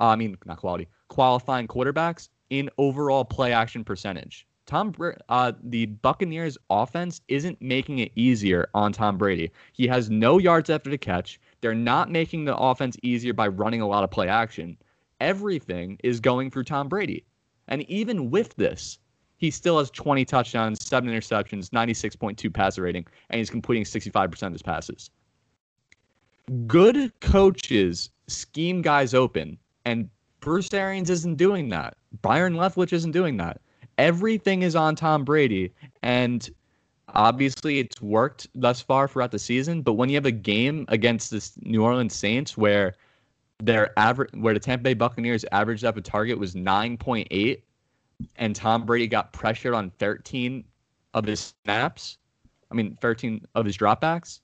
uh, I mean, not quality, qualifying quarterbacks in overall play action percentage. Tom, uh, the Buccaneers offense isn't making it easier on Tom Brady. He has no yards after the catch. They're not making the offense easier by running a lot of play action. Everything is going through Tom Brady. And even with this, he still has 20 touchdowns, seven interceptions, 96.2 passer rating, and he's completing 65% of his passes. Good coaches scheme guys open, and Bruce Arians isn't doing that. Byron Leftwich isn't doing that. Everything is on Tom Brady, and obviously it's worked thus far throughout the season. But when you have a game against this New Orleans Saints where their average, where the Tampa Bay Buccaneers average up a target was 9.8, and Tom Brady got pressured on 13 of his snaps, I mean 13 of his dropbacks.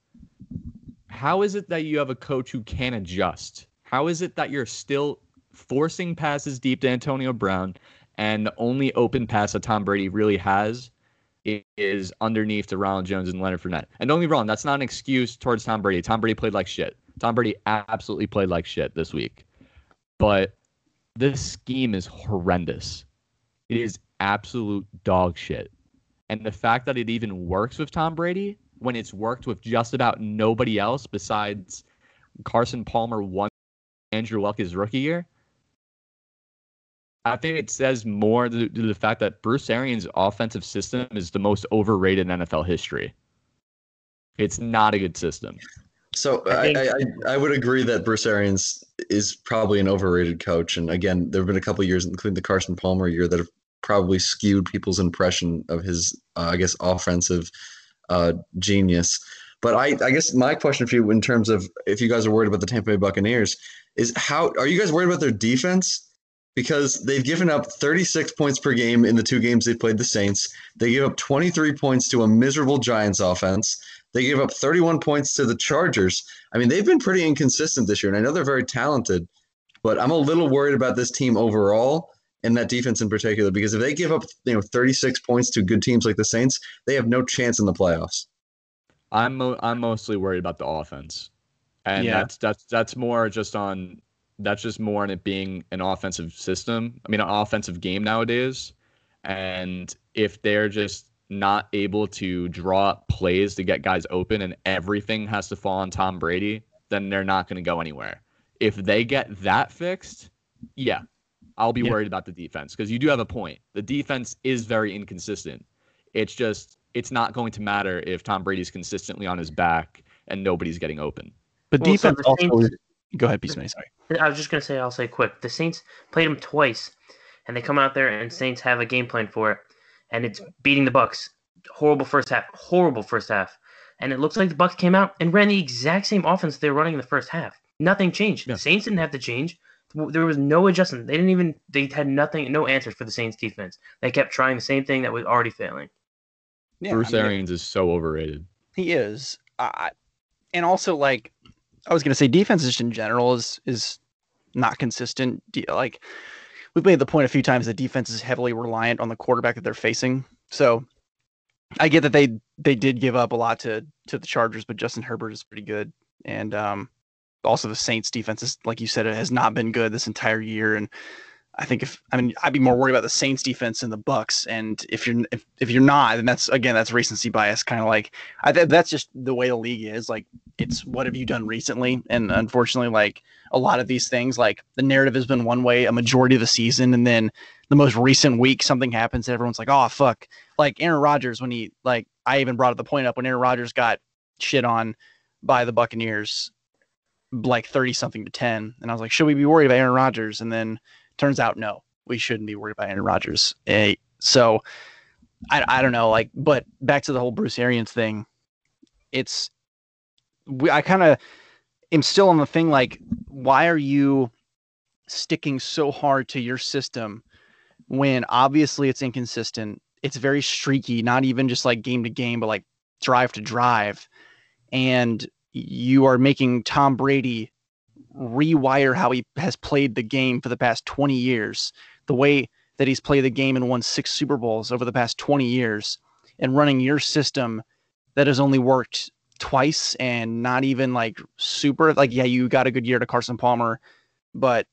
How is it that you have a coach who can't adjust? How is it that you're still forcing passes deep to Antonio Brown, and the only open pass that Tom Brady really has is underneath to Ronald Jones and Leonard Fournette? And don't me wrong, that's not an excuse towards Tom Brady. Tom Brady played like shit. Tom Brady absolutely played like shit this week. But this scheme is horrendous. It is absolute dog shit. And the fact that it even works with Tom Brady when it's worked with just about nobody else besides Carson Palmer one Andrew Luck his rookie year. I think it says more to, to the fact that Bruce Arians' offensive system is the most overrated in NFL history. It's not a good system. So I I, think- I, I, I would agree that Bruce Arians is probably an overrated coach. And again, there have been a couple of years, including the Carson Palmer year, that have probably skewed people's impression of his, uh, I guess, offensive uh, genius. But I, I guess my question for you, in terms of if you guys are worried about the Tampa Bay Buccaneers, is how are you guys worried about their defense? Because they've given up 36 points per game in the two games they played the Saints. They gave up 23 points to a miserable Giants offense. They gave up 31 points to the Chargers. I mean, they've been pretty inconsistent this year, and I know they're very talented, but I'm a little worried about this team overall and that defense in particular because if they give up, you know, 36 points to good teams like the Saints, they have no chance in the playoffs. I'm mo- I'm mostly worried about the offense, and Yeah. that's that's that's more just on that's just more on it being an offensive system. I mean, an offensive game nowadays, and if they're just not able to draw up plays to get guys open, and everything has to fall on Tom Brady, then they're not going to go anywhere. If they get that fixed, yeah, I'll be Yeah. worried about the defense because you do have a point. The defense is very inconsistent. It's just it's not going to matter if Tom Brady's consistently on his back and nobody's getting open. But Well, so defense the also. Saints- Go ahead, Beastman. Sorry. I was just gonna say, I'll say quick. The Saints played them twice, and they come out there and Saints have a game plan for it, and it's beating the Bucks. Horrible first half. Horrible first half. And it looks like the Bucks came out and ran the exact same offense they were running in the first half. Nothing changed. Yeah. The Saints didn't have to change. There was no adjustment. They didn't even. They had nothing. No answers for the Saints defense. They kept trying the same thing that was already failing. Yeah, Bruce I mean, Arians is so overrated. He is. I and also like I was gonna say, defense just in general is is not consistent. De- Like we've made the point a few times that defense is heavily reliant on the quarterback that they're facing. So I get that they they did give up a lot to to the Chargers, but Justin Herbert is pretty good, and um, also the Saints defense is like you said, it has not been good this entire year, and I think if I mean I'd be more worried about the Saints defense than the Bucks, and if you're if, if you're not, then that's again that's recency bias, kind of like I think that's just the way the league is. Like it's what have you done recently, and unfortunately, like a lot of these things, like the narrative has been one way a majority of the season, and then the most recent week something happens, and everyone's like, oh fuck, like Aaron Rodgers when he like I even brought up the point up when Aaron Rodgers got shit on by the Buccaneers like 30 something to 10 and I was like should we be worried about Aaron Rodgers? And then turns out no we shouldn't be worried about Aaron Rodgers. So I, I don't know like but back to the whole Bruce Arians thing. It's we, I kind of am still on the thing like why are you sticking so hard to your system when obviously it's inconsistent it's very streaky not even just like game to game but like drive to drive? And you are making Tom Brady rewire how he has played the game for the past 20 years, the way that he's played the game and won six Super Bowls over the past 20 years, and running your system that has only worked twice and not even like super like yeah you got a good year to Carson Palmer but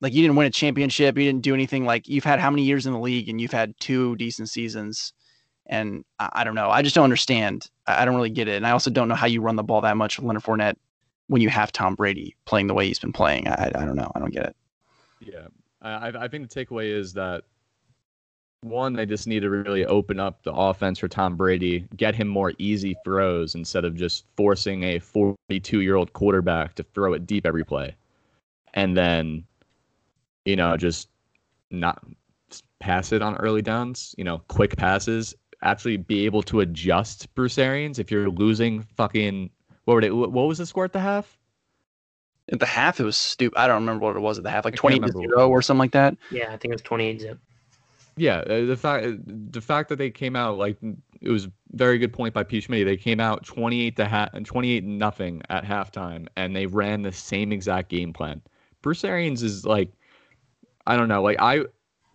like you didn't win a championship you didn't do anything like you've had how many years in the league and you've had two decent seasons and I, I don't know. I just don't understand. I, don't really get it. And I also don't know how you run the ball that much Leonard Fournette when you have Tom Brady playing the way he's been playing. I, I don't know. I don't get it. Yeah, I I think the takeaway is that one, they just need to really open up the offense for Tom Brady, get him more easy throws instead of just forcing a 42 year old quarterback to throw it deep every play, and then, you know, just not pass it on early downs. You know, quick passes. Actually, be able to adjust Bruce Arians if you're losing fucking what were they? What was the score at the half? At the half, it was stupid. I don't remember what it was at the half, like I can't 20 to remember what it 0 or something like that. Yeah, I think it was 28 zip. Yeah, uh, the fact the fact that they came out like it was a very good point by Pete Schmidt. They came out 28 to ha- 28 nothing at halftime, and they ran the same exact game plan. Bruce Arians is like, I don't know, like I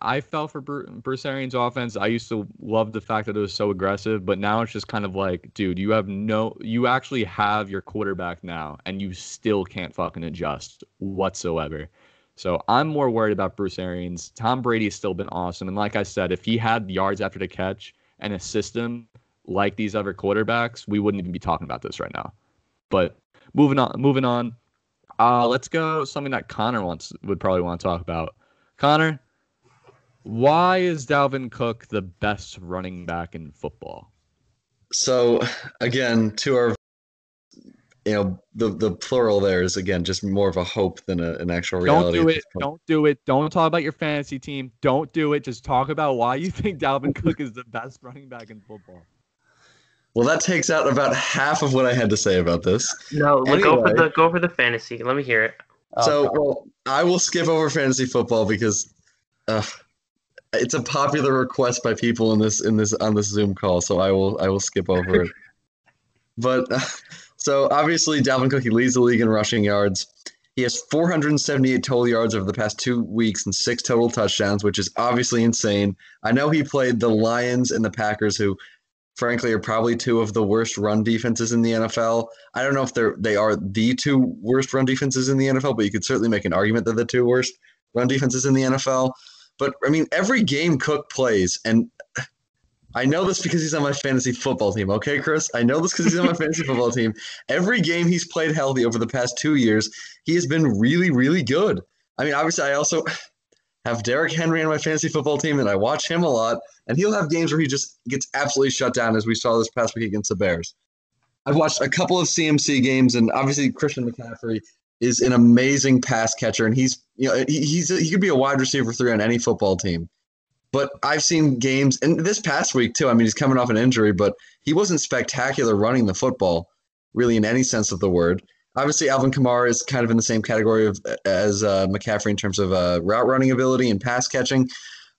I fell for Bruce Arians' offense. I used to love the fact that it was so aggressive, but now it's just kind of like, dude, you have no, you actually have your quarterback now, and you still can't fucking adjust whatsoever. So I'm more worried about Bruce Arians. Tom Brady's still been awesome, and like I said, if he had yards after the catch and a system like these other quarterbacks, we wouldn't even be talking about this right now. But moving on, moving on. Uh, let's go something that Connor wants would probably want to talk about. Connor, why is Dalvin Cook the best running back in football? So again, to our you know the the plural there is again just more of a hope than a, an actual reality. Don't reality. do it. Don't do it. Don't talk about your fantasy team. Don't do it. Just talk about why you think Dalvin Cook is the best running back in football. Well, that takes out about half of what I had to say about this. No, look, go for the go for the fantasy. Let me hear it. so, well, I will skip over fantasy football because uh, it's a popular request by people in this in this on this Zoom call. So I will I will skip over it. But uh, so obviously, Dalvin Cook he leads the league in rushing yards. He has 478 total yards over the past two weeks and six total touchdowns, which is obviously insane. I know he played the Lions and the Packers, who, frankly, are probably two of the worst run defenses in the NFL. I don't know if they're they are the two worst run defenses in the NFL, but you could certainly make an argument that the two worst run defenses in the NFL. But I mean, every game Cook plays, and I know this because he's on my fantasy football team. Okay, Chris, I know this because he's on my fantasy football team. Every game he's played healthy over the past two years, he has been really, really good. I mean, obviously, I also have Derrick Henry on my fantasy football team, and I watch him a lot. And he'll have games where he just gets absolutely shut down, as we saw this past week against the Bears. I've watched a couple of CMC games, and obviously Christian McCaffrey is an amazing pass catcher, and he's you know he, he's he could be a wide receiver three on any football team. But I've seen games, and this past week too. I mean, he's coming off an injury, but he wasn't spectacular running the football, really in any sense of the word. Obviously, Alvin Kamara is kind of in the same category of as uh, McCaffrey in terms of uh, route running ability and pass catching,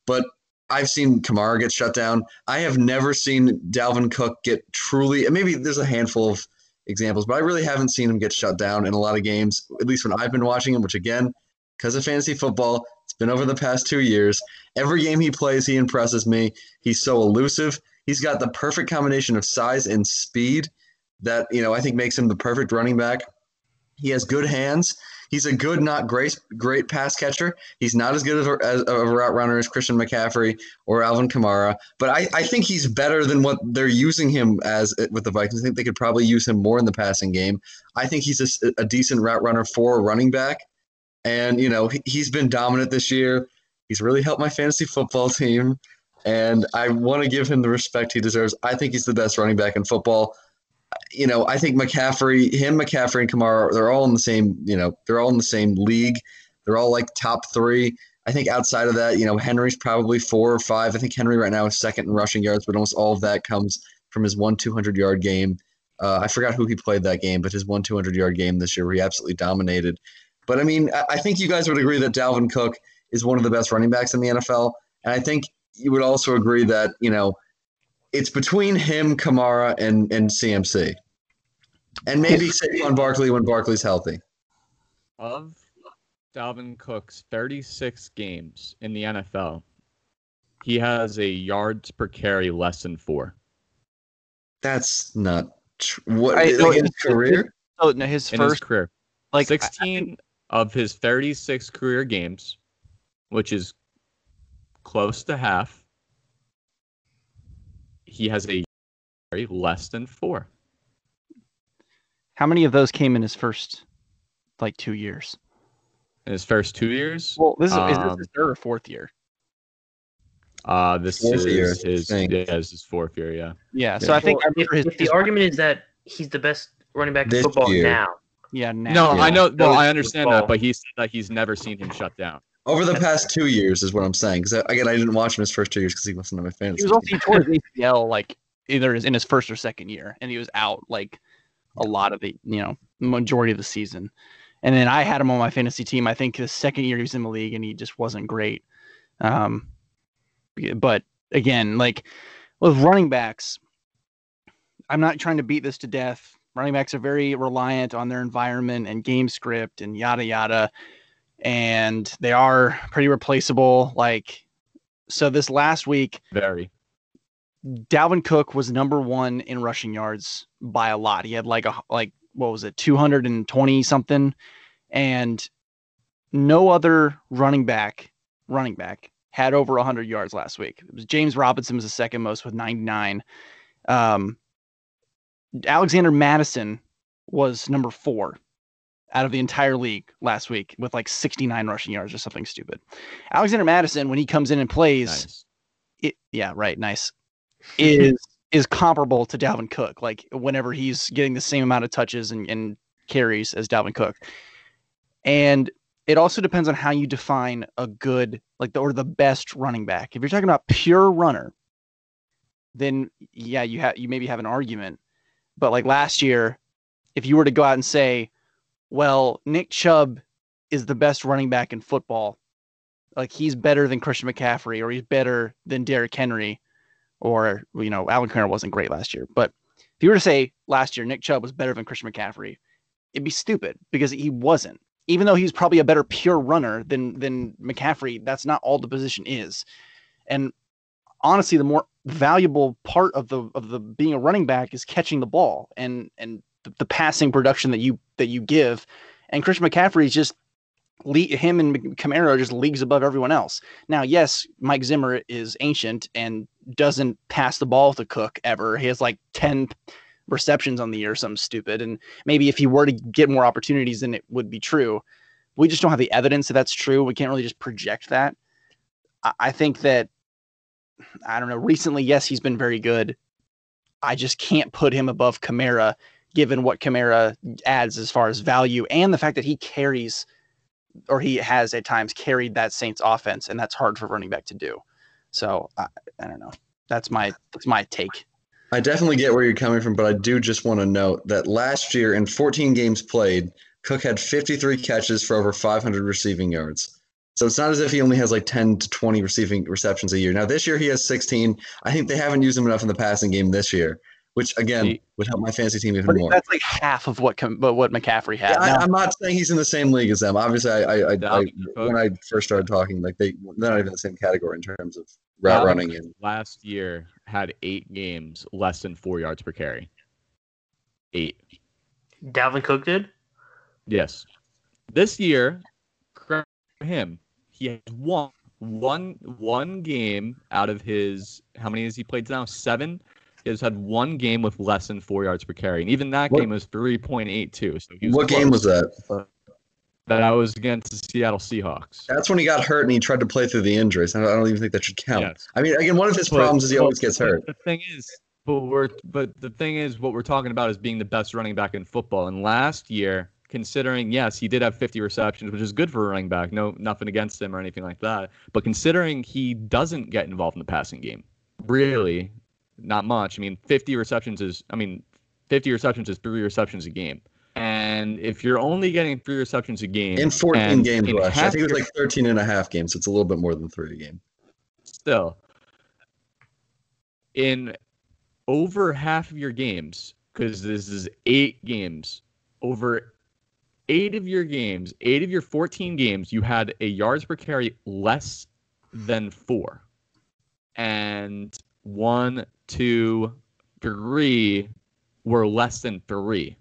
but I've seen Kamara get shut down. I have never seen Dalvin Cook get truly. Maybe there's a handful of examples, but I really haven't seen him get shut down in a lot of games. At least when I've been watching him, which again, because of fantasy football, it's been over the past two years. Every game he plays, he impresses me. He's so elusive. He's got the perfect combination of size and speed that you know I think makes him the perfect running back. He has good hands. He's a good, not great, great pass catcher. He's not as good as, as a route runner as Christian McCaffrey or Alvin Kamara, but I, I think he's better than what they're using him as uh, with the Vikings. I think they could probably use him more in the passing game. I think he's a, a decent route runner for a running back, and you know he, he's been dominant this year. He's really helped my fantasy football team, and I want to give him the respect he deserves. I think he's the best running back in football you know, I think McCaffrey, him, McCaffrey, and Kamara, they're all in the same, you know, they're all in the same league. They're all like top three. I think outside of that, you know, Henry's probably four or five. I think Henry right now is second in rushing yards, but almost all of that comes from his one 200 yard game. Uh, I forgot who he played that game, but his one 200 yard game this year where he absolutely dominated. But I mean, I think you guys would agree that Dalvin Cook is one of the best running backs in the NFL. And I think you would also agree that, you know, it's between him, Kamara, and and CMC, and maybe Saquon Barkley when Barkley's healthy. Of Dalvin Cook's 36 games in the NFL, he has a yards per carry less than four. That's not tr- what I, like in his career. Oh no, his in first his career, like 16 I, of his 36 career games, which is close to half he has a very less than four. How many of those came in his first like two years? In his first two years? Well, this is, um, is this his third or fourth year? Uh this fourth is year, his yeah, this is fourth year, yeah. Yeah. So I think well, if, his, if the his, argument is that he's the best running back in football year. now. Yeah, now. No, yeah. I know. Well, I understand football. that, but he said that he's never seen him shut down. Over the past two years is what I'm saying. Because again, I didn't watch him his first two years because he wasn't on my fantasy. He was also towards ACL like either in his first or second year, and he was out like a lot of the you know majority of the season. And then I had him on my fantasy team. I think the second year he was in the league, and he just wasn't great. Um, but again, like with running backs, I'm not trying to beat this to death. Running backs are very reliant on their environment and game script and yada yada and they are pretty replaceable. Like, so this last week, very. Dalvin Cook was number one in rushing yards by a lot. He had like a like what was it, two hundred and twenty something, and no other running back running back had over 100 yards last week. It was James Robinson was the second most with 99. Um, Alexander Mattison was number four out of the entire league last week with like 69 rushing yards or something stupid. Alexander Mattison, when he comes in and plays, nice. it yeah, right, nice, is is comparable to Dalvin Cook. Like whenever he's getting the same amount of touches and, and carries as Dalvin Cook, and it also depends on how you define a good like the or the best running back. If you're talking about pure runner, then yeah, you have you maybe have an argument. But like last year, if you were to go out and say well, Nick Chubb is the best running back in football. Like he's better than Christian McCaffrey, or he's better than Derrick Henry, or you know, Alvin Kamara wasn't great last year. But if you were to say last year Nick Chubb was better than Christian McCaffrey, it'd be stupid because he wasn't. Even though he's probably a better pure runner than than McCaffrey, that's not all the position is. And honestly, the more valuable part of the of the being a running back is catching the ball and and the, the passing production that you that you give. And Christian McCaffrey is just him and are just leagues above everyone else. Now, yes, Mike Zimmer is ancient and doesn't pass the ball to Cook ever. He has like 10 receptions on the year, something stupid. And maybe if he were to get more opportunities, then it would be true. We just don't have the evidence that that's true. We can't really just project that. I, think that, I don't know, recently, yes, he's been very good. I just can't put him above Kamara given what Kamara adds as far as value and the fact that he carries or he has at times carried that Saints offense, and that's hard for running back to do. So I, I don't know. That's my that's my take. I definitely get where you're coming from, but I do just want to note that last year in 14 games played, Cook had 53 catches for over 500 receiving yards. So it's not as if he only has like 10 to 20 receiving receptions a year. Now this year he has 16. I think they haven't used him enough in the passing game this year, which again He- would help my fantasy team even But more. that's like half of what com- but what McCaffrey had. Yeah, I, I'm not saying he's in the same league as them. Obviously, I, I, I, I when I first started talking, like they they're not even in the same category in terms of route Dalvin running and last year had eight games less than four yards per carry. Eight. Dalvin Cook did. Yes. This year, for him, he has one one one game out of his how many has he played now? Seven. Has had one game with less than four yards per carry, and even that What- game was three point eight two. So what game was that? that? I was against the Seattle Seahawks. That's when he got hurt and he tried to play through the injuries. I don't, I don't even think that should count. Yes. I mean, again, one of his But- problems is he always gets hurt. The thing is, but we're but the thing is, what we're talking about is being the best running back in football. And last year, considering yes, he did have 50 receptions, which is good for a running back. No, nothing against him or anything like that. But considering he doesn't get involved in the passing game, really, not much. I mean, 50 receptions is, I mean, 50 receptions is three receptions a game. And if you're only getting three receptions a game In 14 games. I think it was like 13 and a half games. So it's a little bit more than three a game. still in over half of your games because this is eight games over eight of your games eight of your 14 games you had a yards per carry less than four and one two three were less than three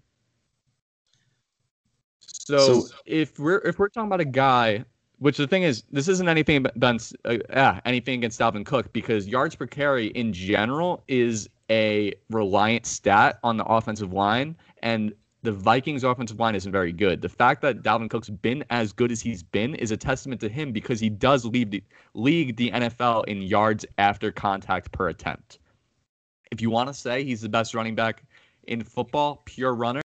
so, So- if we're if we're talking about a guy which the thing is, this isn't anything against uh, anything against Dalvin Cook because yards per carry in general is a reliant stat on the offensive line, and the Vikings' offensive line isn't very good. The fact that Dalvin Cook's been as good as he's been is a testament to him because he does lead the league the NFL in yards after contact per attempt. If you want to say he's the best running back in football, pure runner,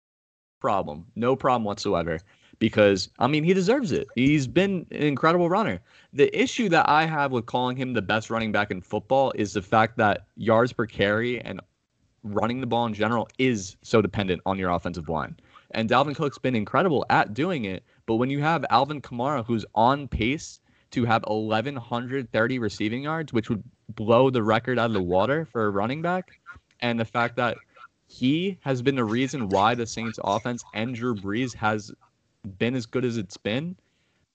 problem, no problem whatsoever because I mean he deserves it. He's been an incredible runner. The issue that I have with calling him the best running back in football is the fact that yards per carry and running the ball in general is so dependent on your offensive line. And Dalvin Cook's been incredible at doing it, but when you have Alvin Kamara who's on pace to have 1130 receiving yards, which would blow the record out of the water for a running back, and the fact that he has been the reason why the Saints offense and Drew Brees has been as good as it's been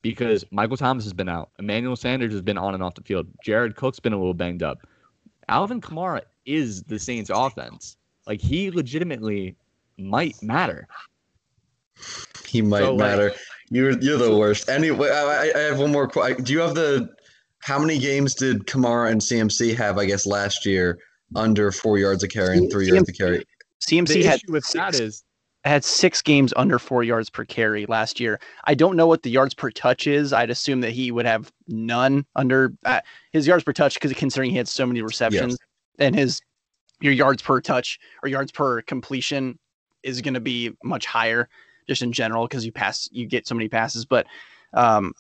because Michael Thomas has been out. Emmanuel Sanders has been on and off the field. Jared Cook's been a little banged up. Alvin Kamara is the Saints offense. Like he legitimately might matter. He might So, like- matter. You're you're the worst. Anyway, I, I- I have one more. qu- Do you have the? How many games did Kamara and CMC have? I guess last year under four yards a carry and three yards a carry. CMC The had issue with that six- is had six games under four yards per carry last year. I don't know what the yards per touch is. I'd assume that he would have none under uh, his yards per touch because considering he had so many receptions and his your yards per touch or yards per completion is going to be much higher just in general because you pass you get so many passes. But um,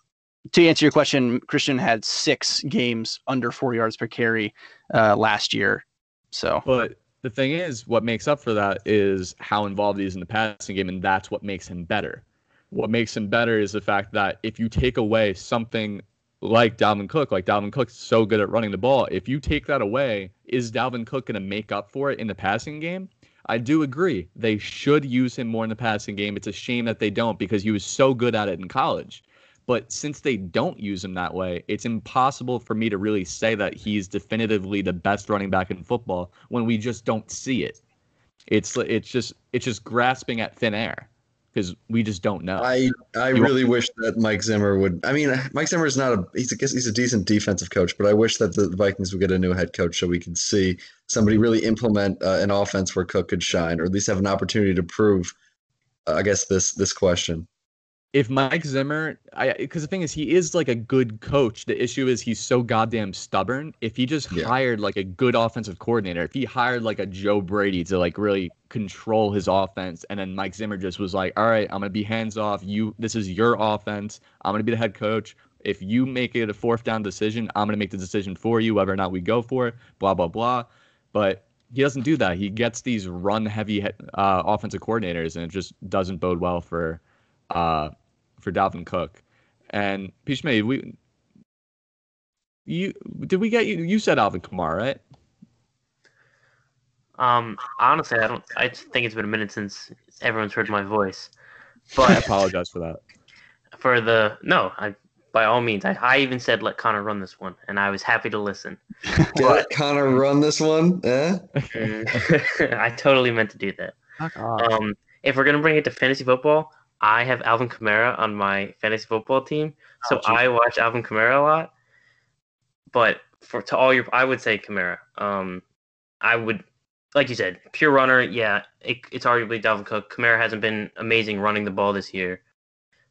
to answer your question, Christian had six games under four yards per carry uh, last year. So But the thing is, what makes up for that is how involved he is in the passing game, and that's what makes him better. What makes him better is the fact that if you take away something like Dalvin Cook, like Dalvin Cook's so good at running the ball, if you take that away, is Dalvin Cook going to make up for it in the passing game? I do agree. They should use him more in the passing game. It's a shame that they don't because he was so good at it in college. But since they don't use him that way, it's impossible for me to really say that he's definitively the best running back in football when we just don't see it. It's it's just it's just grasping at thin air because we just don't know. I I You- really wish that Mike Zimmer would. I mean, Mike Zimmer is not a. He's a, he's a decent defensive coach, but I wish that the Vikings would get a new head coach so we could see somebody really implement uh, an offense where Cook could shine, or at least have an opportunity to prove. Uh, I guess this this question. If Mike Zimmer, I because the thing is, he is like a good coach. The issue is he's so goddamn stubborn. If he just Yeah. hired like a good offensive coordinator, if he hired like a Joe Brady to like really control his offense, and then Mike Zimmer just was like, "All right, I'm gonna be hands off. You, this is your offense. I'm gonna be the head coach. If you make it a fourth down decision, I'm gonna make the decision for you, whether or not we go for it. Blah blah blah." But he doesn't do that. He gets these run heavy uh, offensive coordinators, and it just doesn't bode well for uh, for Dalvin Cook. And Peach May, we You did we get you? You said Alvin Kamara, right? Um, honestly, I don't. I think it's been a minute since everyone's heard my voice. But I apologize for that. for the no, I by all means, I, I even said let Connor run this one, and I was happy to listen. Let Connor run this one. Eh? I totally meant to do that. Um, if we're gonna bring it to fantasy football, I have Alvin Kamara on my fantasy football team, so Oh. I watch Alvin Kamara a lot. But for to all your, I would say Kamara. Um, I would, like you said, pure runner. Yeah, it, it's arguably Dalvin Cook. Kamara hasn't been amazing running the ball this year,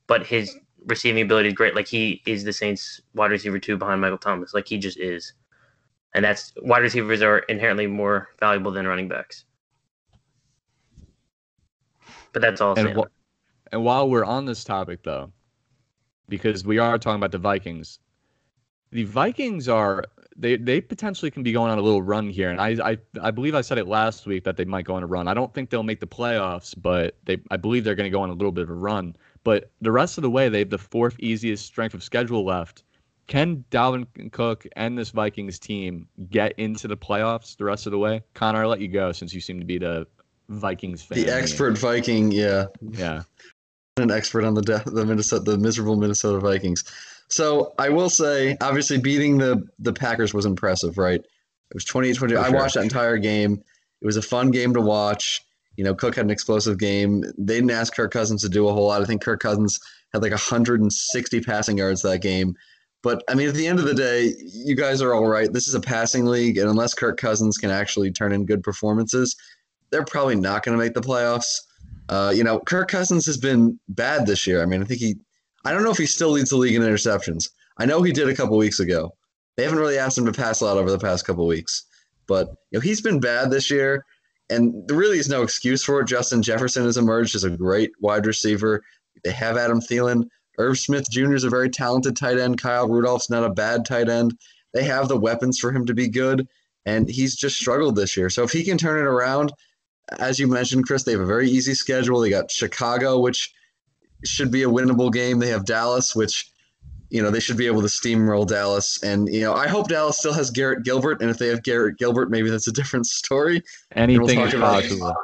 but his receiving ability is great. Like he is the Saints wide receiver two behind Michael Thomas. Like he just is, and that's wide receivers are inherently more valuable than running backs. But that's all. I'll And say. wh- and while we're on this topic, though, because we are talking about the Vikings, the Vikings are they they potentially can be going on a little run here, and I I I believe I said it last week that they might go on a run. I don't think they'll make the playoffs, but they I believe they're going to go on a little bit of a run. But the rest of the way, they have the fourth easiest strength of schedule left. Can Dalvin Cook and this Vikings team get into the playoffs the rest of the way? Connor, I'll let you go since you seem to be the Vikings fan. The expert Viking, yeah, Yeah. An expert on the de- the Minnesota the miserable Minnesota Vikings. So I will say, obviously, beating the the Packers was impressive, right? It was 28 20. For I watched that entire game. It was a fun game to watch. You know, Cook had an explosive game. They didn't ask Kirk Cousins to do a whole lot. I think Kirk Cousins had like 160 passing yards that game. But I mean, at the end of the day, you guys are all right. This is a passing league, and unless Kirk Cousins can actually turn in good performances, they're probably not going to make the playoffs. Uh, you know, Kirk Cousins has been bad this year. I mean, I think he, I don't know if he still leads the league in interceptions. I know he did a couple weeks ago. They haven't really asked him to pass a lot over the past couple weeks, but you know he's been bad this year, and there really is no excuse for it. Justin Jefferson has emerged as a great wide receiver. They have Adam Thielen. Irv Smith Jr. is a very talented tight end. Kyle Rudolph's not a bad tight end. They have the weapons for him to be good, and he's just struggled this year. So if he can turn it around, as you mentioned, Chris, they have a very easy schedule. They got Chicago, which should be a winnable game. They have Dallas, which you know they should be able to steamroll Dallas. And you know I hope Dallas still has Garrett Gilbert, and if they have Garrett Gilbert, maybe that's a different story. Anything talk is possible.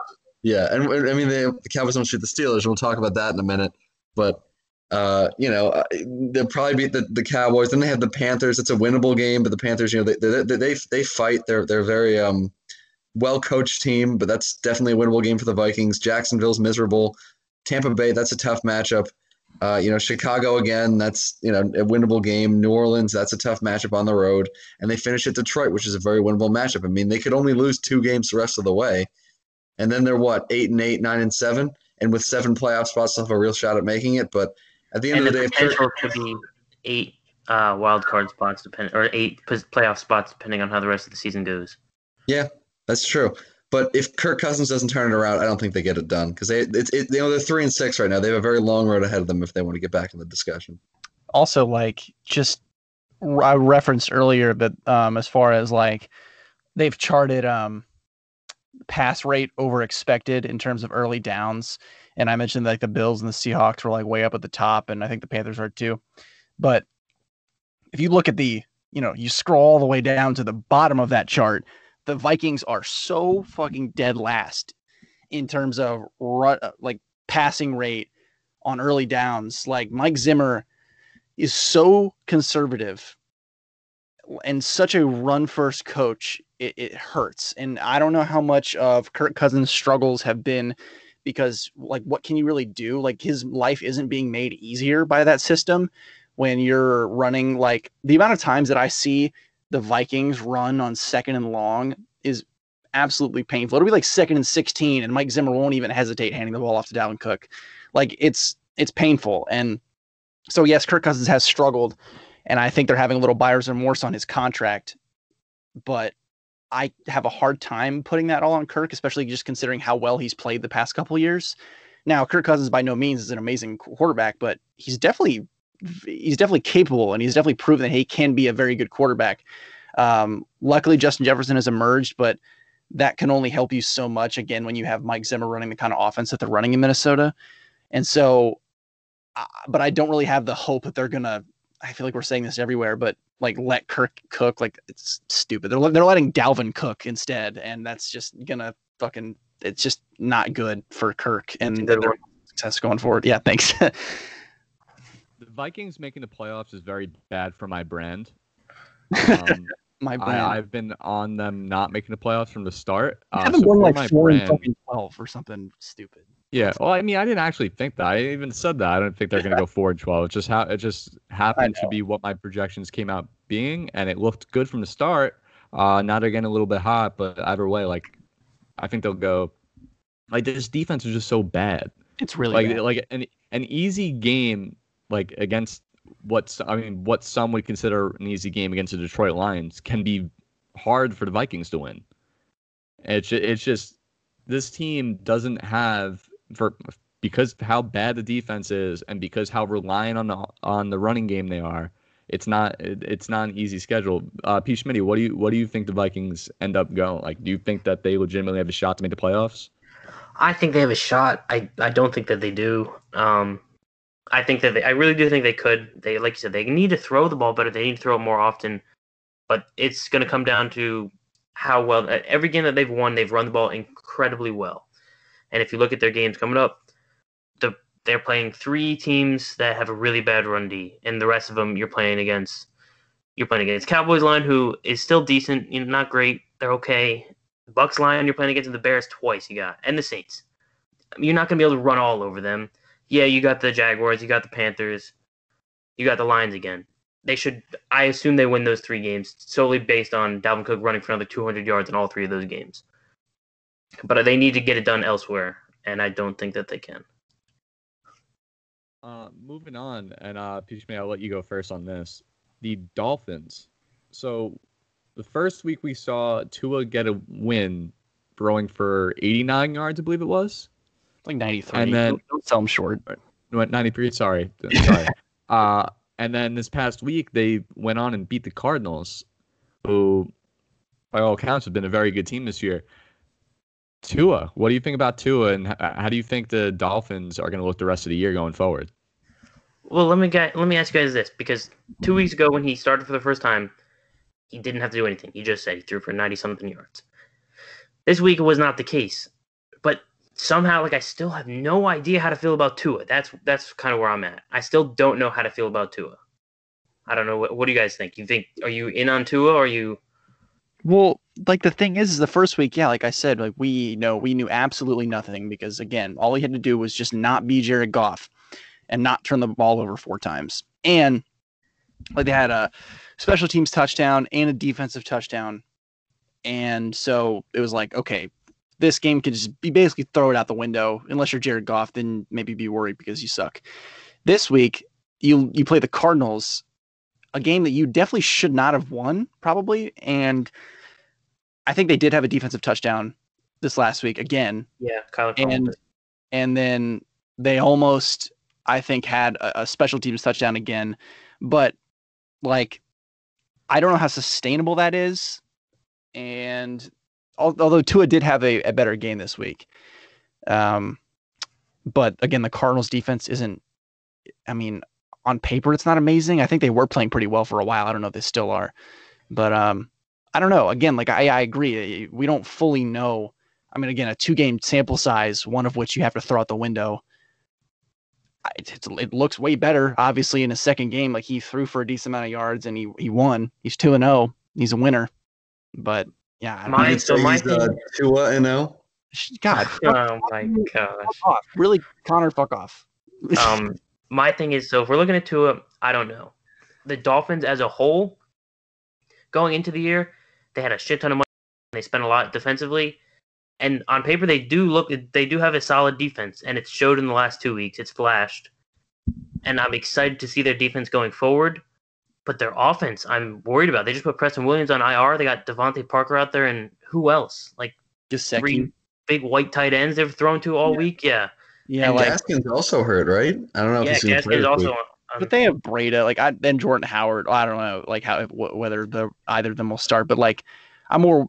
Yeah, and and, I mean they, the Cowboys don't shoot the Steelers. We'll talk about that in a minute. But uh, you know uh, they'll probably beat the, the Cowboys. Then they have the Panthers. It's a winnable game, but the Panthers, you know, they they they, they fight. They're they're very um well coached team, but that's definitely a winnable game for the Vikings. Jacksonville's miserable. Tampa Bay, that's a tough matchup. Uh, you know, Chicago again, that's you know a winnable game. New Orleans, that's a tough matchup on the road, and they finish at Detroit, which is a very winnable matchup. I mean, they could only lose two games the rest of the way, and then they're what eight and eight, nine and seven, and with seven playoff spots, they'll have a real shot at making it. But at the end and of the the day, potential to be eight uh, wild card spots, depend or eight playoff spots, depending on how the rest of the season goes. That's true. But if Kirk Cousins doesn't turn it around, I don't think they get it done because they it's it, you know they're three and six right now. They have a very long road ahead of them if they want to get back in the discussion. also like just I referenced earlier that um as far as like they've charted um pass rate over expected in terms of early downs and I mentioned like the Bills and the Seahawks were like way up at the top and I think the Panthers are too but if you look at the you know you scroll all the way down to the bottom of that chart the Vikings are so fucking dead last in terms of run, uh, like passing rate on early downs. Like Mike Zimmer is so conservative and such a run first coach it, it hurts. And i don't know how much of kirk cousins struggles have been because like what can you really do? Like his life isn't being made easier by that system when you're running like the amount of times that i see the vikings run on second and long is absolutely painful it'll be like second and 16 and mike zimmer won't even hesitate handing the ball off to dalvin cook like it's it's painful and so yes, Kirk Cousins has struggled, and I think they're having a little buyer's remorse on his contract. But I have a hard time putting that all on Kirk, especially just considering how well he's played the past couple years. Now, Kirk Cousins by no means is an amazing quarterback, but he's definitely he's definitely capable, and he's definitely proven that he can be a very good quarterback. Um, luckily, Justin Jefferson has emerged, but that can only help you so much. Again, when you have Mike Zimmer running the kind of offense that they're running in Minnesota, and so uh, but I don't really have the hope that they're gonna I feel like we're saying this everywhere, but like let Kirk cook. Like it's stupid. They're they're letting Dalvin cook instead, and that's just gonna fucking. It's just not good for Kirk and their success going forward. Yeah, thanks. The Vikings making the playoffs is very bad for my brand. Um, My brand. I, I've been on them not making the playoffs from the start. I Uh, haven't so won like four and brand- fucking twelve or something stupid. Yeah, well, I mean, I didn't actually think that. I even said that. I don't think they're going to go four and twelve. It just ha- it just happened to be what my projections came out being, and it looked good from the start. Uh, now they're getting a little bit hot, but either way, like, I think they'll go. Like this defense is just so bad. It's really like bad. like an an easy game, like against what's I mean, what some would consider an easy game against the Detroit Lions can be hard for the Vikings to win. It's it's just this team doesn't have for because how bad the defense is and because how reliant on the on the running game they are. It's not it, it's not an easy schedule. Uh, P. Schmitty, what do you what do you think the Vikings end up going? Like, do you think that they legitimately have a shot to make the playoffs? I think they have a shot. I, I don't think that they do. Um, I think that they, I really do think they could. They like you said, they need to throw the ball better. They need to throw it more often. But it's going to come down to how well every game that they've won, they've run the ball incredibly well. And if you look at their games coming up, the they're playing three teams that have a really bad run D, and the rest of them you're playing against. You're playing against Cowboys line, who is still decent, you know, not great. They're okay. Bucks line, you're playing against the Bears twice. You got and the Saints. You're not gonna be able to run all over them. Yeah, you got the Jaguars, you got the Panthers, you got the Lions again. They should. I assume they win those three games solely based on Dalvin Cook running for another 200 yards in all three of those games. But they need to get it done elsewhere, and I don't think that they can. Uh, moving on, and uh, May, I'll let you go first on this. The Dolphins. So, the first week we saw Tua get a win, throwing for 89 yards, I believe it was. It's like ninety three. And then- don't, don't sell them short. No, 93. Sorry, sorry. uh, and then this past week they went on and beat the Cardinals, who, by all accounts, have been a very good team this year. Tua, what do you think about Tua, and how do you think the Dolphins are going to look the rest of the year going forward? Well, let me get, let me ask you guys this because two weeks ago when he started for the first time, he didn't have to do anything. He just said he threw for ninety something yards. This week it was not the case, but somehow like I still have no idea how to feel about Tua. That's that's kind of where I'm at. I still don't know how to feel about Tua. I don't know what what do you guys think? You think are you in on Tua or are you Well, like the thing is, is the first week, yeah, like I said, like we know we knew absolutely nothing because again, all he had to do was just not be Jared Goff and not turn the ball over four times. And like they had a special teams touchdown and a defensive touchdown. And so it was like, okay, this game could just be basically throw it out the window. Unless you're Jared Goff, then maybe be worried because you suck. This week, you you play the Cardinals, a game that you definitely should not have won, probably. And I think they did have a defensive touchdown this last week again, yeah, Kyler and Fulton. and then they almost I think had a, a special teams touchdown again, but like I don't know how sustainable that is, and although Tua did have a, a better game this week, um, but again the Cardinals defense isn't. I mean, on paper it's not amazing. I think they were playing pretty well for a while. I don't know if they still are, but um, I don't know. Again, like I, I agree. We don't fully know. I mean, again, a two game sample size, one of which you have to throw out the window. I- It's, it's, it looks way better, obviously, in his second game. Like he threw for a decent amount of yards and he, he won. He's 2 and 0. He's a winner. But yeah, I don't My- You know. could so my he's uh, thing- Tua and O. God, Oh my gosh. fuck off. Really, Connor, fuck off. um, my thing is, so if we're looking at Tua, I don't know. The Dolphins as a whole, going into the year, they had a shit ton of money. They spent a lot defensively, and on paper they do look, they do have a solid defense, and it's showed in the last two weeks. It's flashed, and I'm excited to see their defense going forward. But their offense, I'm worried about. They just put Preston Williams on IR. They got DeVante Parker out there, and who else? Like Just three big white tight ends they've thrown to all Yeah. week. Yeah, Yeah, and like, Gaskins also hurt, right? I don't know yeah. if he's gonna Gaskins also. week. on- but they have Breida, like I then Jordan Howard. I don't know, like how wh- whether the either of them will start, but like I'm more.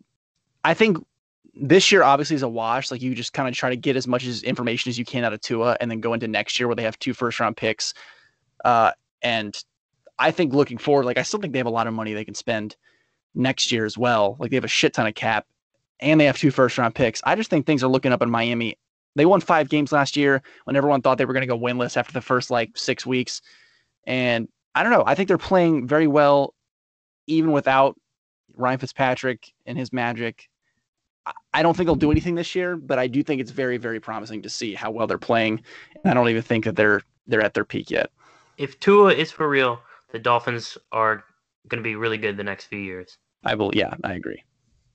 I think this year obviously is a wash. Like you just kind of try to get as much as information as you can out of Tua, and then go into next year where they have two first round picks. Uh, and I think looking forward, like I still think they have a lot of money they can spend next year as well. Like they have a shit ton of cap and they have two first round picks. I just think things are looking up in Miami. They won five games last year when everyone thought they were going to go winless after the first like six weeks. And I don't know. I think they're playing very well, even without Ryan Fitzpatrick and his magic. I don't think they'll do anything this year, but I do think it's very, very promising to see how well they're playing. And I don't even think that they're they're at their peak yet. If Tua is for real, the Dolphins are going to be really good the next few years. I will. Yeah, I agree.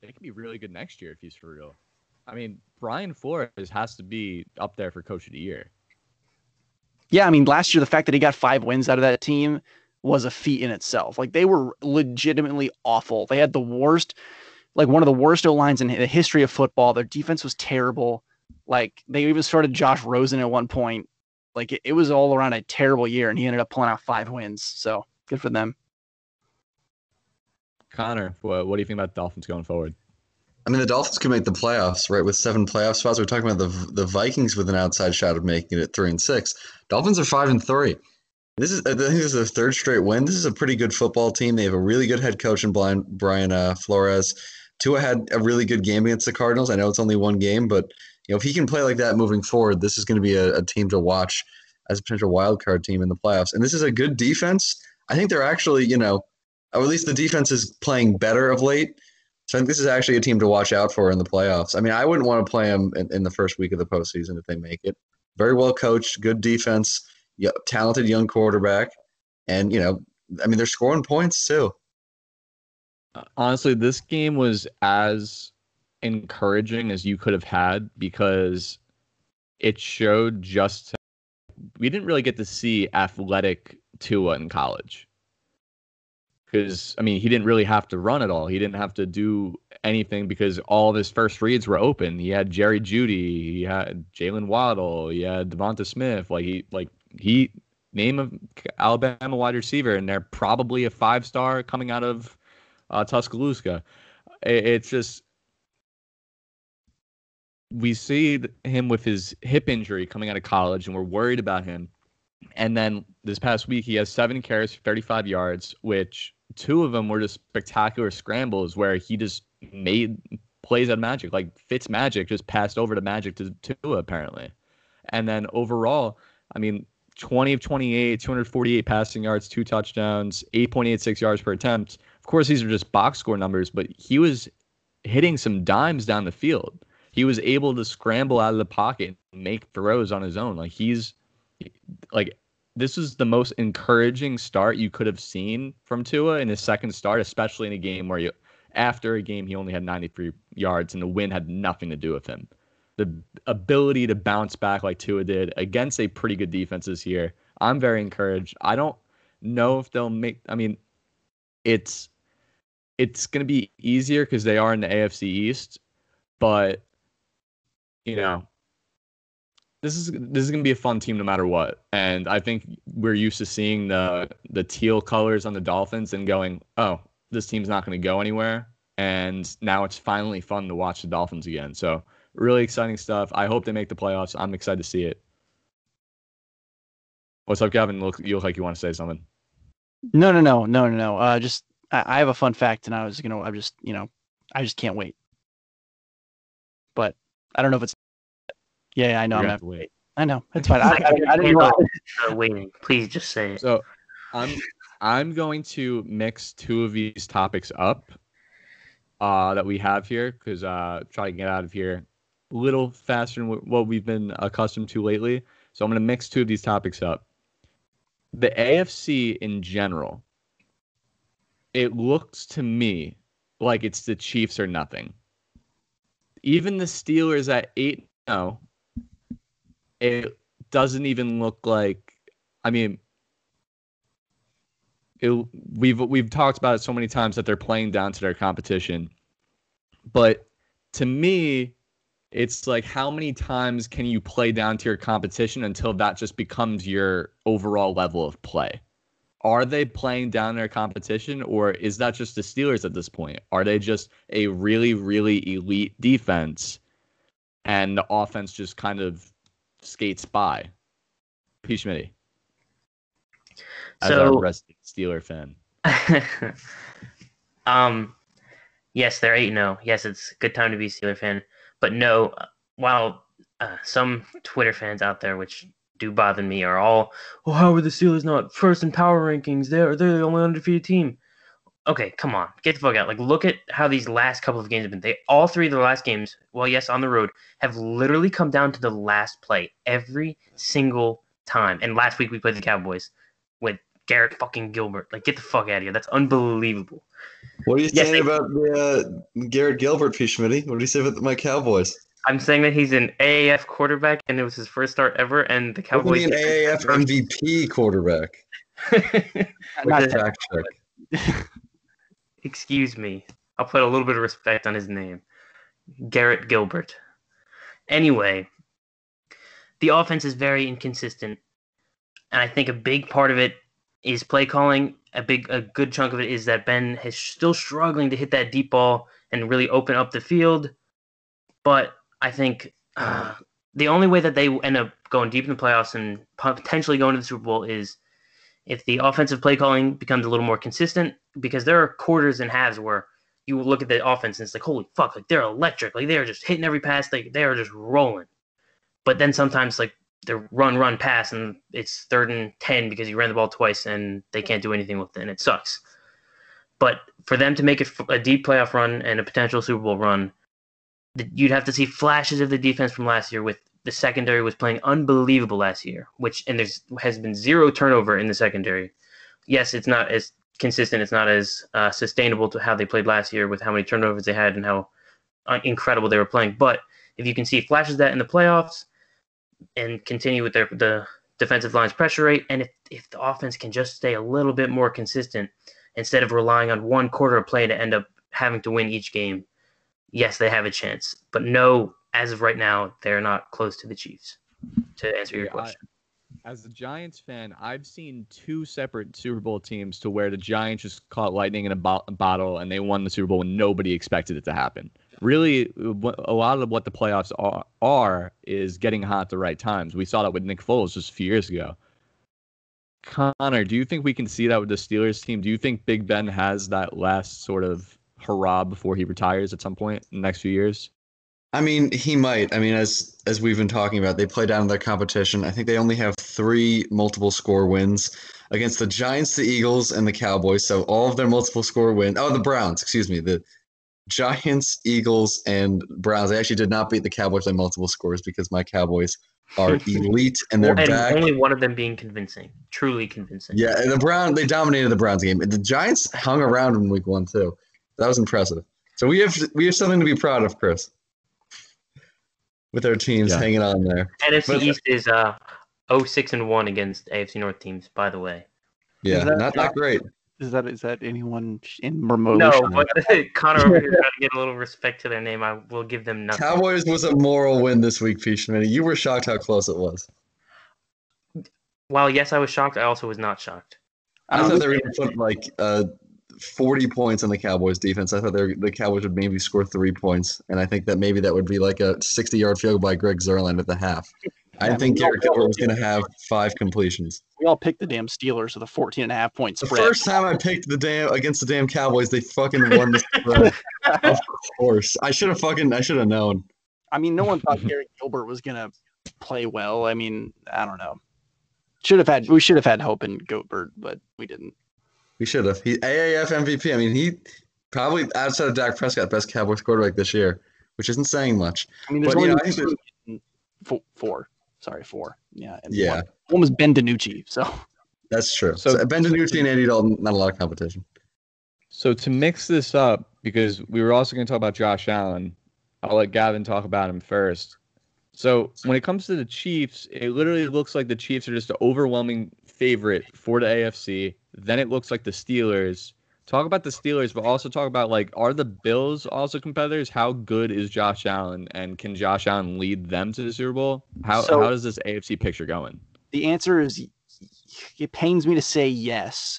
They can be really good next year if he's for real. I mean, Brian Flores has to be up there for Coach of the Year. Yeah, I mean, last year the fact that he got five wins out of that team was a feat in itself. Like they were legitimately awful. They had the worst, like one of the worst O lines in the history of football. Their defense was terrible. Like they even started Josh Rosen at one point. Like it, it was all around a terrible year, and he ended up pulling out five wins. So good for them. Connor, what, what do you think about Dolphins going forward? I mean, the Dolphins could make the playoffs, right? With seven playoff spots, we're talking about the the Vikings with an outside shot of making it three and six. Dolphins are five and three. This is I think this is their third straight win. This is a pretty good football team. They have a really good head coach in Brian, Brian uh, Flores. Tua had a really good game against the Cardinals. I know it's only one game, but you know if he can play like that moving forward, this is going to be a, a team to watch as a potential wild card team in the playoffs. And this is a good defense. I think they're actually, you know, or at least the defense is playing better of late. So I think this is actually a team to watch out for in the playoffs. I mean, I wouldn't want to play them in, in the first week of the postseason if they make it. Very well coached, good defense, talented young quarterback, and you know, I mean, they're scoring points too. Honestly, this game was as encouraging as you could have had because it showed just we didn't really get to see athletic Tua in college because I mean he didn't really have to run at all. He didn't have to do anything because all of his first reads were open. He had Jerry Jeudy, he had Jaylen Waddle, he had Devonta Smith. Like he like he name of Alabama wide receiver, and they're probably a five star coming out of uh, Tuscaloosa. It, it's just we see him with his hip injury coming out of college, and we're worried about him. And then this past week, he has seven carries for 35 yards, which two of them were just spectacular scrambles where he just made plays at magic. Like Fitz Magic just passed over to Magic to Tua apparently. And then overall, I mean, 20 of 28, 248 passing yards, two touchdowns, 8.86 yards per attempt. Of course, these are just box score numbers, but he was hitting some dimes down the field. He was able to scramble out of the pocket and make throws on his own. Like he's like this is the most encouraging start you could have seen from Tua in his second start, especially in a game where you after a game he only had 93 yards and the win had nothing to do with him. The ability to bounce back like Tua did against a pretty good defense this year, I'm very encouraged. I don't know if they'll make. I mean, it's it's going to be easier because they are in the AFC East, but you know this is this is gonna be a fun team no matter what. And I think we're used to seeing the the teal colors on the Dolphins and going, oh, this team's not gonna go anywhere. And now it's finally fun to watch the Dolphins again. So really exciting stuff. I hope they make the playoffs. I'm excited to see it. What's up, Gavin? Look, you look like you want to say something. No, no, no, no, no, no. Uh, just I, I have a fun fact, and I was gonna, I just, you know, I just can't wait. But I don't know if it's yeah, I know. I'm gonna have to wait. I know. It's fine. I, I, I, I didn't uh, waiting. Please just say it. So, I'm I'm going to mix two of these topics up uh, that we have here because uh, try to get out of here a little faster than what we've been accustomed to lately. So I'm going to mix two of these topics up. The AFC in general, it looks to me like it's the Chiefs or nothing. Even the Steelers at 8 0 it doesn't even look like. I mean, it, we've we've talked about it so many times that they're playing down to their competition, but to me, it's like how many times can you play down to your competition until that just becomes your overall level of play? Are they playing down their competition, or is that just the Steelers at this point? Are they just a really, really elite defense, and the offense just kind of skates by. P. Schmitty. As So- a resident Steeler fan. um, yes, they're 8 0. yes, it's a good time to be a Steeler fan. But no, while uh, some Twitter fans out there, which do bother me, are all, "Oh, how are the Steelers not first in power rankings? They're they're the only undefeated team." Okay, come on, get the fuck out. Like, look at how these last couple of games have been. They all three of the last games, well, yes, on the road, have literally come down to the last play every single time. And last week we played the Cowboys with Garrett fucking Gilbert. Like, get the fuck out of here. That's unbelievable. What are you Yes, saying they- about the uh, Garrett Gilbert, P. Schmitty? What do you say about my Cowboys? I'm saying that he's an AAF quarterback, and it was his first start ever, and the Wasn't Cowboys. he an AAF MVP quarterback? Not Like, that- fact check. Excuse me. I'll put a little bit of respect on his name. Garrett Gilbert. Anyway, the offense is very inconsistent. And I think a big part of it is play calling. A big a good chunk of it is that Ben is still struggling to hit that deep ball and really open up the field. But I think uh, the only way that they end up going deep in the playoffs and potentially going to the Super Bowl is if the offensive play calling becomes a little more consistent because there are quarters and halves where you look at the offense and it's like holy fuck like they're electric. Like they're just hitting every pass. They, they are just rolling. But then sometimes like they're run run pass and it's third and 10 because you ran the ball twice and they can't do anything with it and it sucks. But for them to make it a deep playoff run and a potential super bowl run you'd have to see flashes of the defense from last year with the secondary was playing unbelievable last year which and there's has been zero turnover in the secondary yes it's not as consistent. It's not as uh, sustainable to how they played last year with how many turnovers they had and how uh, incredible they were playing. But if you can see flashes that in the playoffs and continue with their the defensive line's pressure rate, and if, if the offense can just stay a little bit more consistent instead of relying on one quarter of play to end up having to win each game, yes, they have a chance. But no, as of right now, they're not close to the Chiefs. To answer your Yeah, I- question. As a Giants fan, I've seen two separate Super Bowl teams to where the Giants just caught lightning in a bo- bottle and they won the Super Bowl when nobody expected it to happen. Really, a lot of what the playoffs are, are is getting hot at the right times. We saw that with Nick Foles just a few years ago. Connor, do you think we can see that with the Steelers team? Do you think Big Ben has that last sort of hurrah before he retires at some point in the next few years? I mean, he might. I mean, as as we've been talking about, they play down in their competition. I think they only have three multiple score wins against the Giants, the Eagles, and the Cowboys. So all of their multiple score win. Oh, the Browns. Excuse me. The Giants, Eagles, and Browns. They actually did not beat the Cowboys by multiple scores because my Cowboys are elite and they're and back. only one of them being convincing, truly convincing. Yeah, and the Brown they dominated the Browns game. The Giants hung around in Week One too. That was impressive. So we have we have something to be proud of, Chris, with our teams Yeah. hanging on there. NFC But- East is uh 06 and 1 against AFC North teams, by the way. Yeah, that- not that great. Is that is that anyone in remote? No, but Connor over here trying to get a little respect to their name. I will give them nothing. Cowboys was a moral win this week, Fishman. You were shocked how close it was. While yes, I was shocked, I also was not shocked. I Um, thought they were going to put like uh, 40 points on the Cowboys defense. I thought were, the Cowboys would maybe score three points, and I think that maybe that would be like a 60-yard field goal by Greg Zuerlein at the half. I think Garrett Gilbert was going to have five completions. we all picked the damn Steelers with a 14 and a half point The first time I picked the damn against the damn Cowboys, they fucking won the spread. of course, I should have fucking I should have known. I mean, no one thought Garrett Gilbert was gonna play well. I mean, I don't know. Should have had we should have had hope in Gilbert, but we didn't. We should have. He AAF MVP. I mean, he probably outside of Dak Prescott, best Cowboys quarterback this year, which isn't saying much. I mean, there's But, you only know, I think two- four, four. Sorry, four. Yeah. and Yeah. One, one was Ben DiNucci. So That's true. So- So, Ben DiNucci and Andy Dalton, not a lot of competition. So to mix this up, because we were also going to talk about Josh Allen, I'll let Gavin talk about him first. So when it comes to the Chiefs, it literally looks like the Chiefs are just an overwhelming favorite for the AFC. Then it looks like the Steelers. Talk about the Steelers, but also talk about like, are the Bills also competitors? How good is Josh Allen, and can Josh Allen lead them to the Super Bowl? How So- how does this AFC picture going? the answer is it pains me to say yes.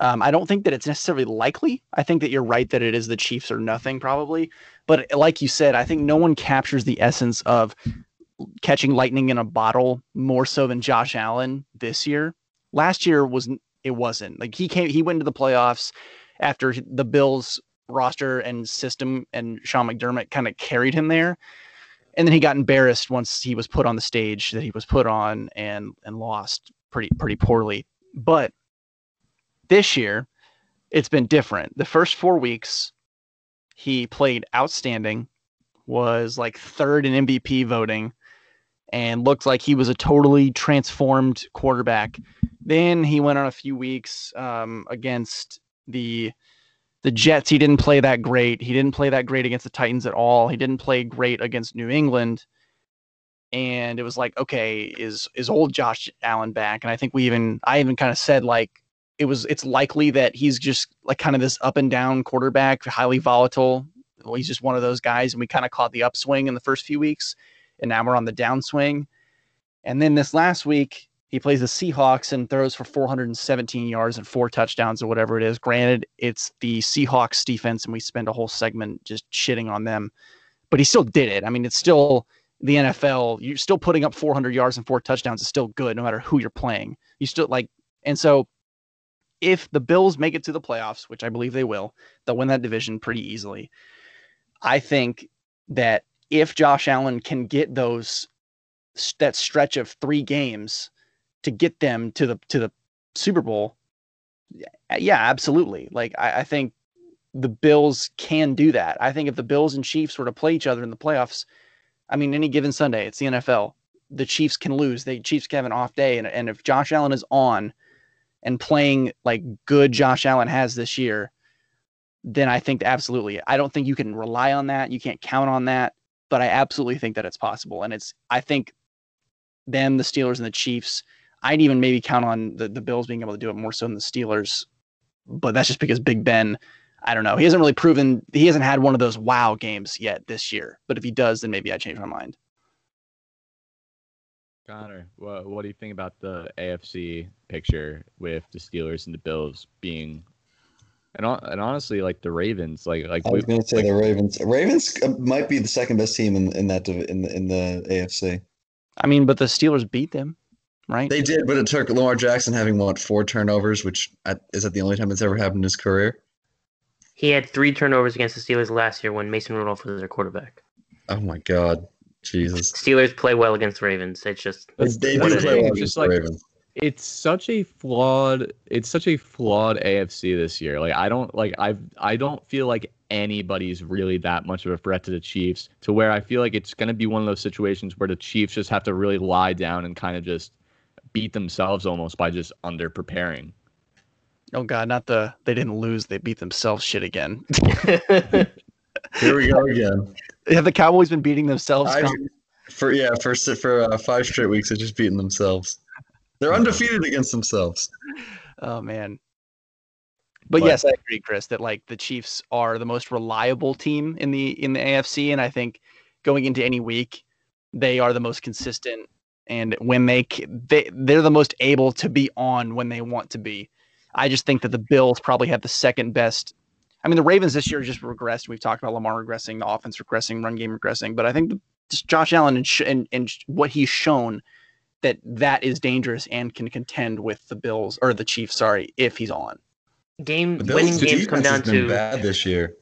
Um, I don't think that it's necessarily likely. I think that you're right that it is the Chiefs or nothing, probably. But like you said, I think no one captures the essence of catching lightning in a bottle more so than Josh Allen this year. Last year was it wasn't like he came he went into the playoffs after the Bills roster and system and Sean McDermott kind of carried him there. And then he got embarrassed once he was put on the stage that he was put on and and lost pretty pretty poorly. But this year, it's been different. The first four weeks, he played outstanding, was like third in MVP voting, and looked like he was a totally transformed quarterback. Then he went on a few weeks um, against the the Jets. He didn't play that great. He didn't play that great against the Titans at all. He didn't play great against New England. And it was like, okay, is is old Josh Allen back? And I think we even I even kind of said like it was it's likely that he's just like kind of this up and down quarterback, highly volatile. Well, he's just one of those guys, and we kind of caught the upswing in the first few weeks, and now we're on the downswing. And then this last week, he plays the Seahawks and throws for 417 yards and four touchdowns or whatever it is. Granted, it's the Seahawks defense, and we spend a whole segment just shitting on them, but he still did it. I mean, it's still the NFL. You're still putting up 400 yards and four touchdowns is still good, no matter who you're playing. You still like, and so if the Bills make it to the playoffs, which I believe they will, they'll win that division pretty easily. I think that if Josh Allen can get those that stretch of three games to get them to the to the Super Bowl, yeah, absolutely. Like I, I think the Bills can do that. I think if the Bills and Chiefs were to play each other in the playoffs, I mean, any given Sunday, it's the NFL. The Chiefs can lose. The Chiefs can have an off day, and, and if Josh Allen is on and playing like good Josh Allen has this year, then I think absolutely. I don't think you can rely on that. You can't count on that, but I absolutely think that it's possible. And it's I think them, the Steelers, and the Chiefs. I'd even maybe count on the, the Bills being able to do it more so than the Steelers. But that's just because Big Ben, I don't know. He hasn't really proven he hasn't had one of those wow games yet this year. But if he does, then maybe I change my mind. Connor, what, what do you think about the AFC picture with the Steelers and the Bills being, and, and honestly, like the Ravens, like like I was going to say like, the Ravens. Ravens uh, might be the second best team in in that in the, in the AFC. I mean, but the Steelers beat them, right? They did, but it took Lamar Jackson having what four turnovers, which is that the only time it's ever happened in his career? He had three turnovers against the Steelers last year when Mason Rudolph was their quarterback. Oh my God, Jesus! Steelers play well against Ravens. It's just That's- They do play well it's against like Ravens. it's such a flawed it's such a flawed AFC this year. Like I don't like I've I don't feel like anybody's really that much of a threat to the Chiefs to where I feel like it's going to be one of those situations where the Chiefs just have to really lie down and kind of just beat themselves almost by just under preparing. oh God, not the they didn't lose, they beat themselves shit again. Here we go again. Have the Cowboys been beating themselves? I, for yeah, for for uh, five straight weeks, they're just beating themselves. They're undefeated against themselves. Oh man. But But- yes, I agree, Chris, that like the Chiefs are the most reliable team in the in the AFC, and I think going into any week, they are the most consistent. And when they they they're the most able to be on when they want to be. I just think that the Bills probably have the second best. I mean, the Ravens this year just regressed. We've talked about Lamar regressing, the offense regressing, run game regressing. But I think the, just Josh Allen and, sh- and and what he's shown that that is dangerous and can contend with the Bills or the Chiefs. Sorry, if he's on. game The winning Bills' games come defense has down been to bad this year.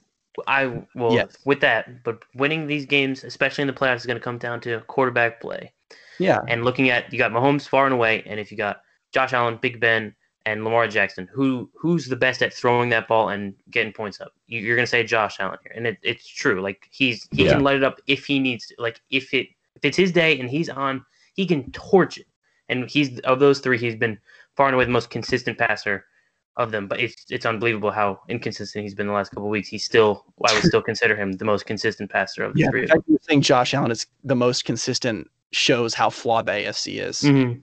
I well Yes. with that, but winning these games, especially in the playoffs, is going to come down to quarterback play. Yeah, And looking at you got Mahomes far and away, and if you got Josh Allen, Big Ben, and Lamar Jackson, who who's the best at throwing that ball and getting points up? You, you're going to say Josh Allen here, and it, it's true. Like he's he Yeah. can light it up if he needs to. Like if it if it's his day and he's on, he can torch it. And he's of those three, he's been far and away the most consistent passer of them. But it's it's unbelievable how inconsistent he's been the last couple of weeks. He's still I would still consider him the most consistent passer of the yeah. three. I of them. fact that you think Josh Allen is the most consistent shows how flawed the AFC is. Mhm.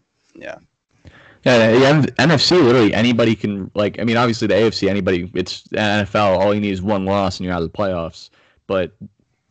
Yeah, the NFC literally anybody can like. I mean, obviously the AFC anybody. It's NFL. All you need is one loss and you're out of the playoffs. But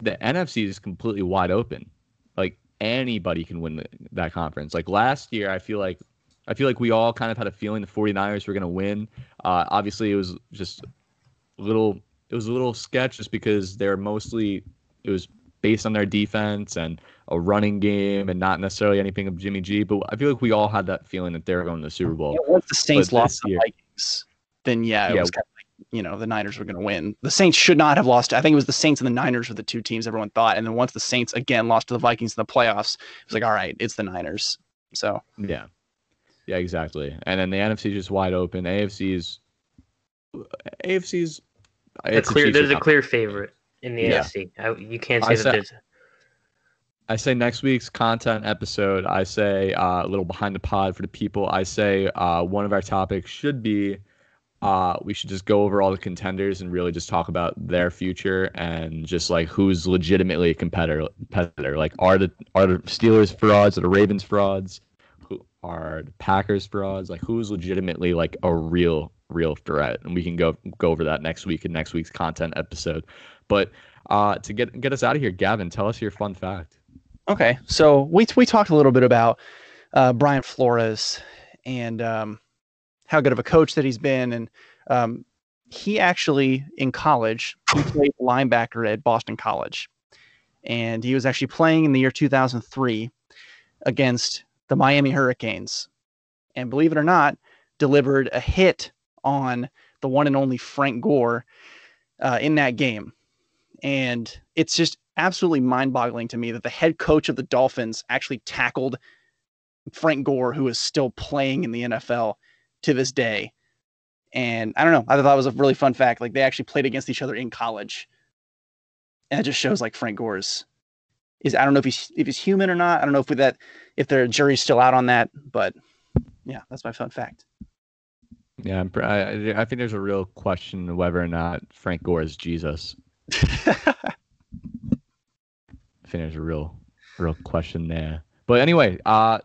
the NFC is completely wide open. Like anybody can win the, that conference. Like last year, I feel like I feel like we all kind of had a feeling the 49ers were going to win. Uh, obviously, it was just a little. It was a little sketch just because they're mostly. It was based on their defense and a running game and not necessarily anything of Jimmy G. But I feel like we all had that feeling that they were going to the Super Bowl. Yeah, once the Saints But lost this to the Vikings, then yeah, it Yeah. was kind of like you know the Niners were going to win. The Saints should not have lost. I think it was the Saints and the Niners were the two teams everyone thought, and then once the Saints again lost to the Vikings in the playoffs, it was like all right, it's the Niners. So Yeah. Yeah, exactly. And then the NFC is just wide open. AFC's AFC's A it's clear, Chiefs there's a clear favorite in the Yeah. AFC. I, you can't say said- that there's. I say next week's content episode, I say uh, a little behind the pod for the people. I say uh, one of our topics should be uh, we should just go over all the contenders and really just talk about their future and just like who's legitimately a competitor. competitor. Like are the are the Steelers frauds? Are the Ravens frauds? Who are the Packers frauds? Like who's legitimately like a real real threat? And we can go go over that next week in next week's content episode. But uh, to get get us out of here, Gavin, tell us your fun fact. Okay, so we we talked a little bit about uh, Brian Flores and um, how good of a coach that he's been, and um, he actually in college he played linebacker at Boston College, and he was actually playing in the year 2003 against the Miami Hurricanes, and believe it or not, delivered a hit on the one and only Frank Gore uh, in that game, and it's just absolutely mind-boggling to me that the head coach of the Dolphins actually tackled Frank Gore, who is still playing in the NFL to this day. And I don't know. I thought it was a really fun fact. Like they actually played against each other in college, and it just shows like Frank Gore's is. I don't know if he's if he's human or not. I don't know if we, that if the jury's still out on that. But yeah, that's my fun fact. Yeah, I- I think there's a real question whether or not Frank Gore is Jesus. There's a real, real question there. But anyway, uh,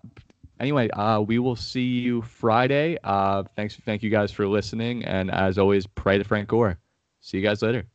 anyway, uh, we will see you Friday. Uh, thanks, thank you guys for listening, and as always, pray to Frank Gore. See you guys later.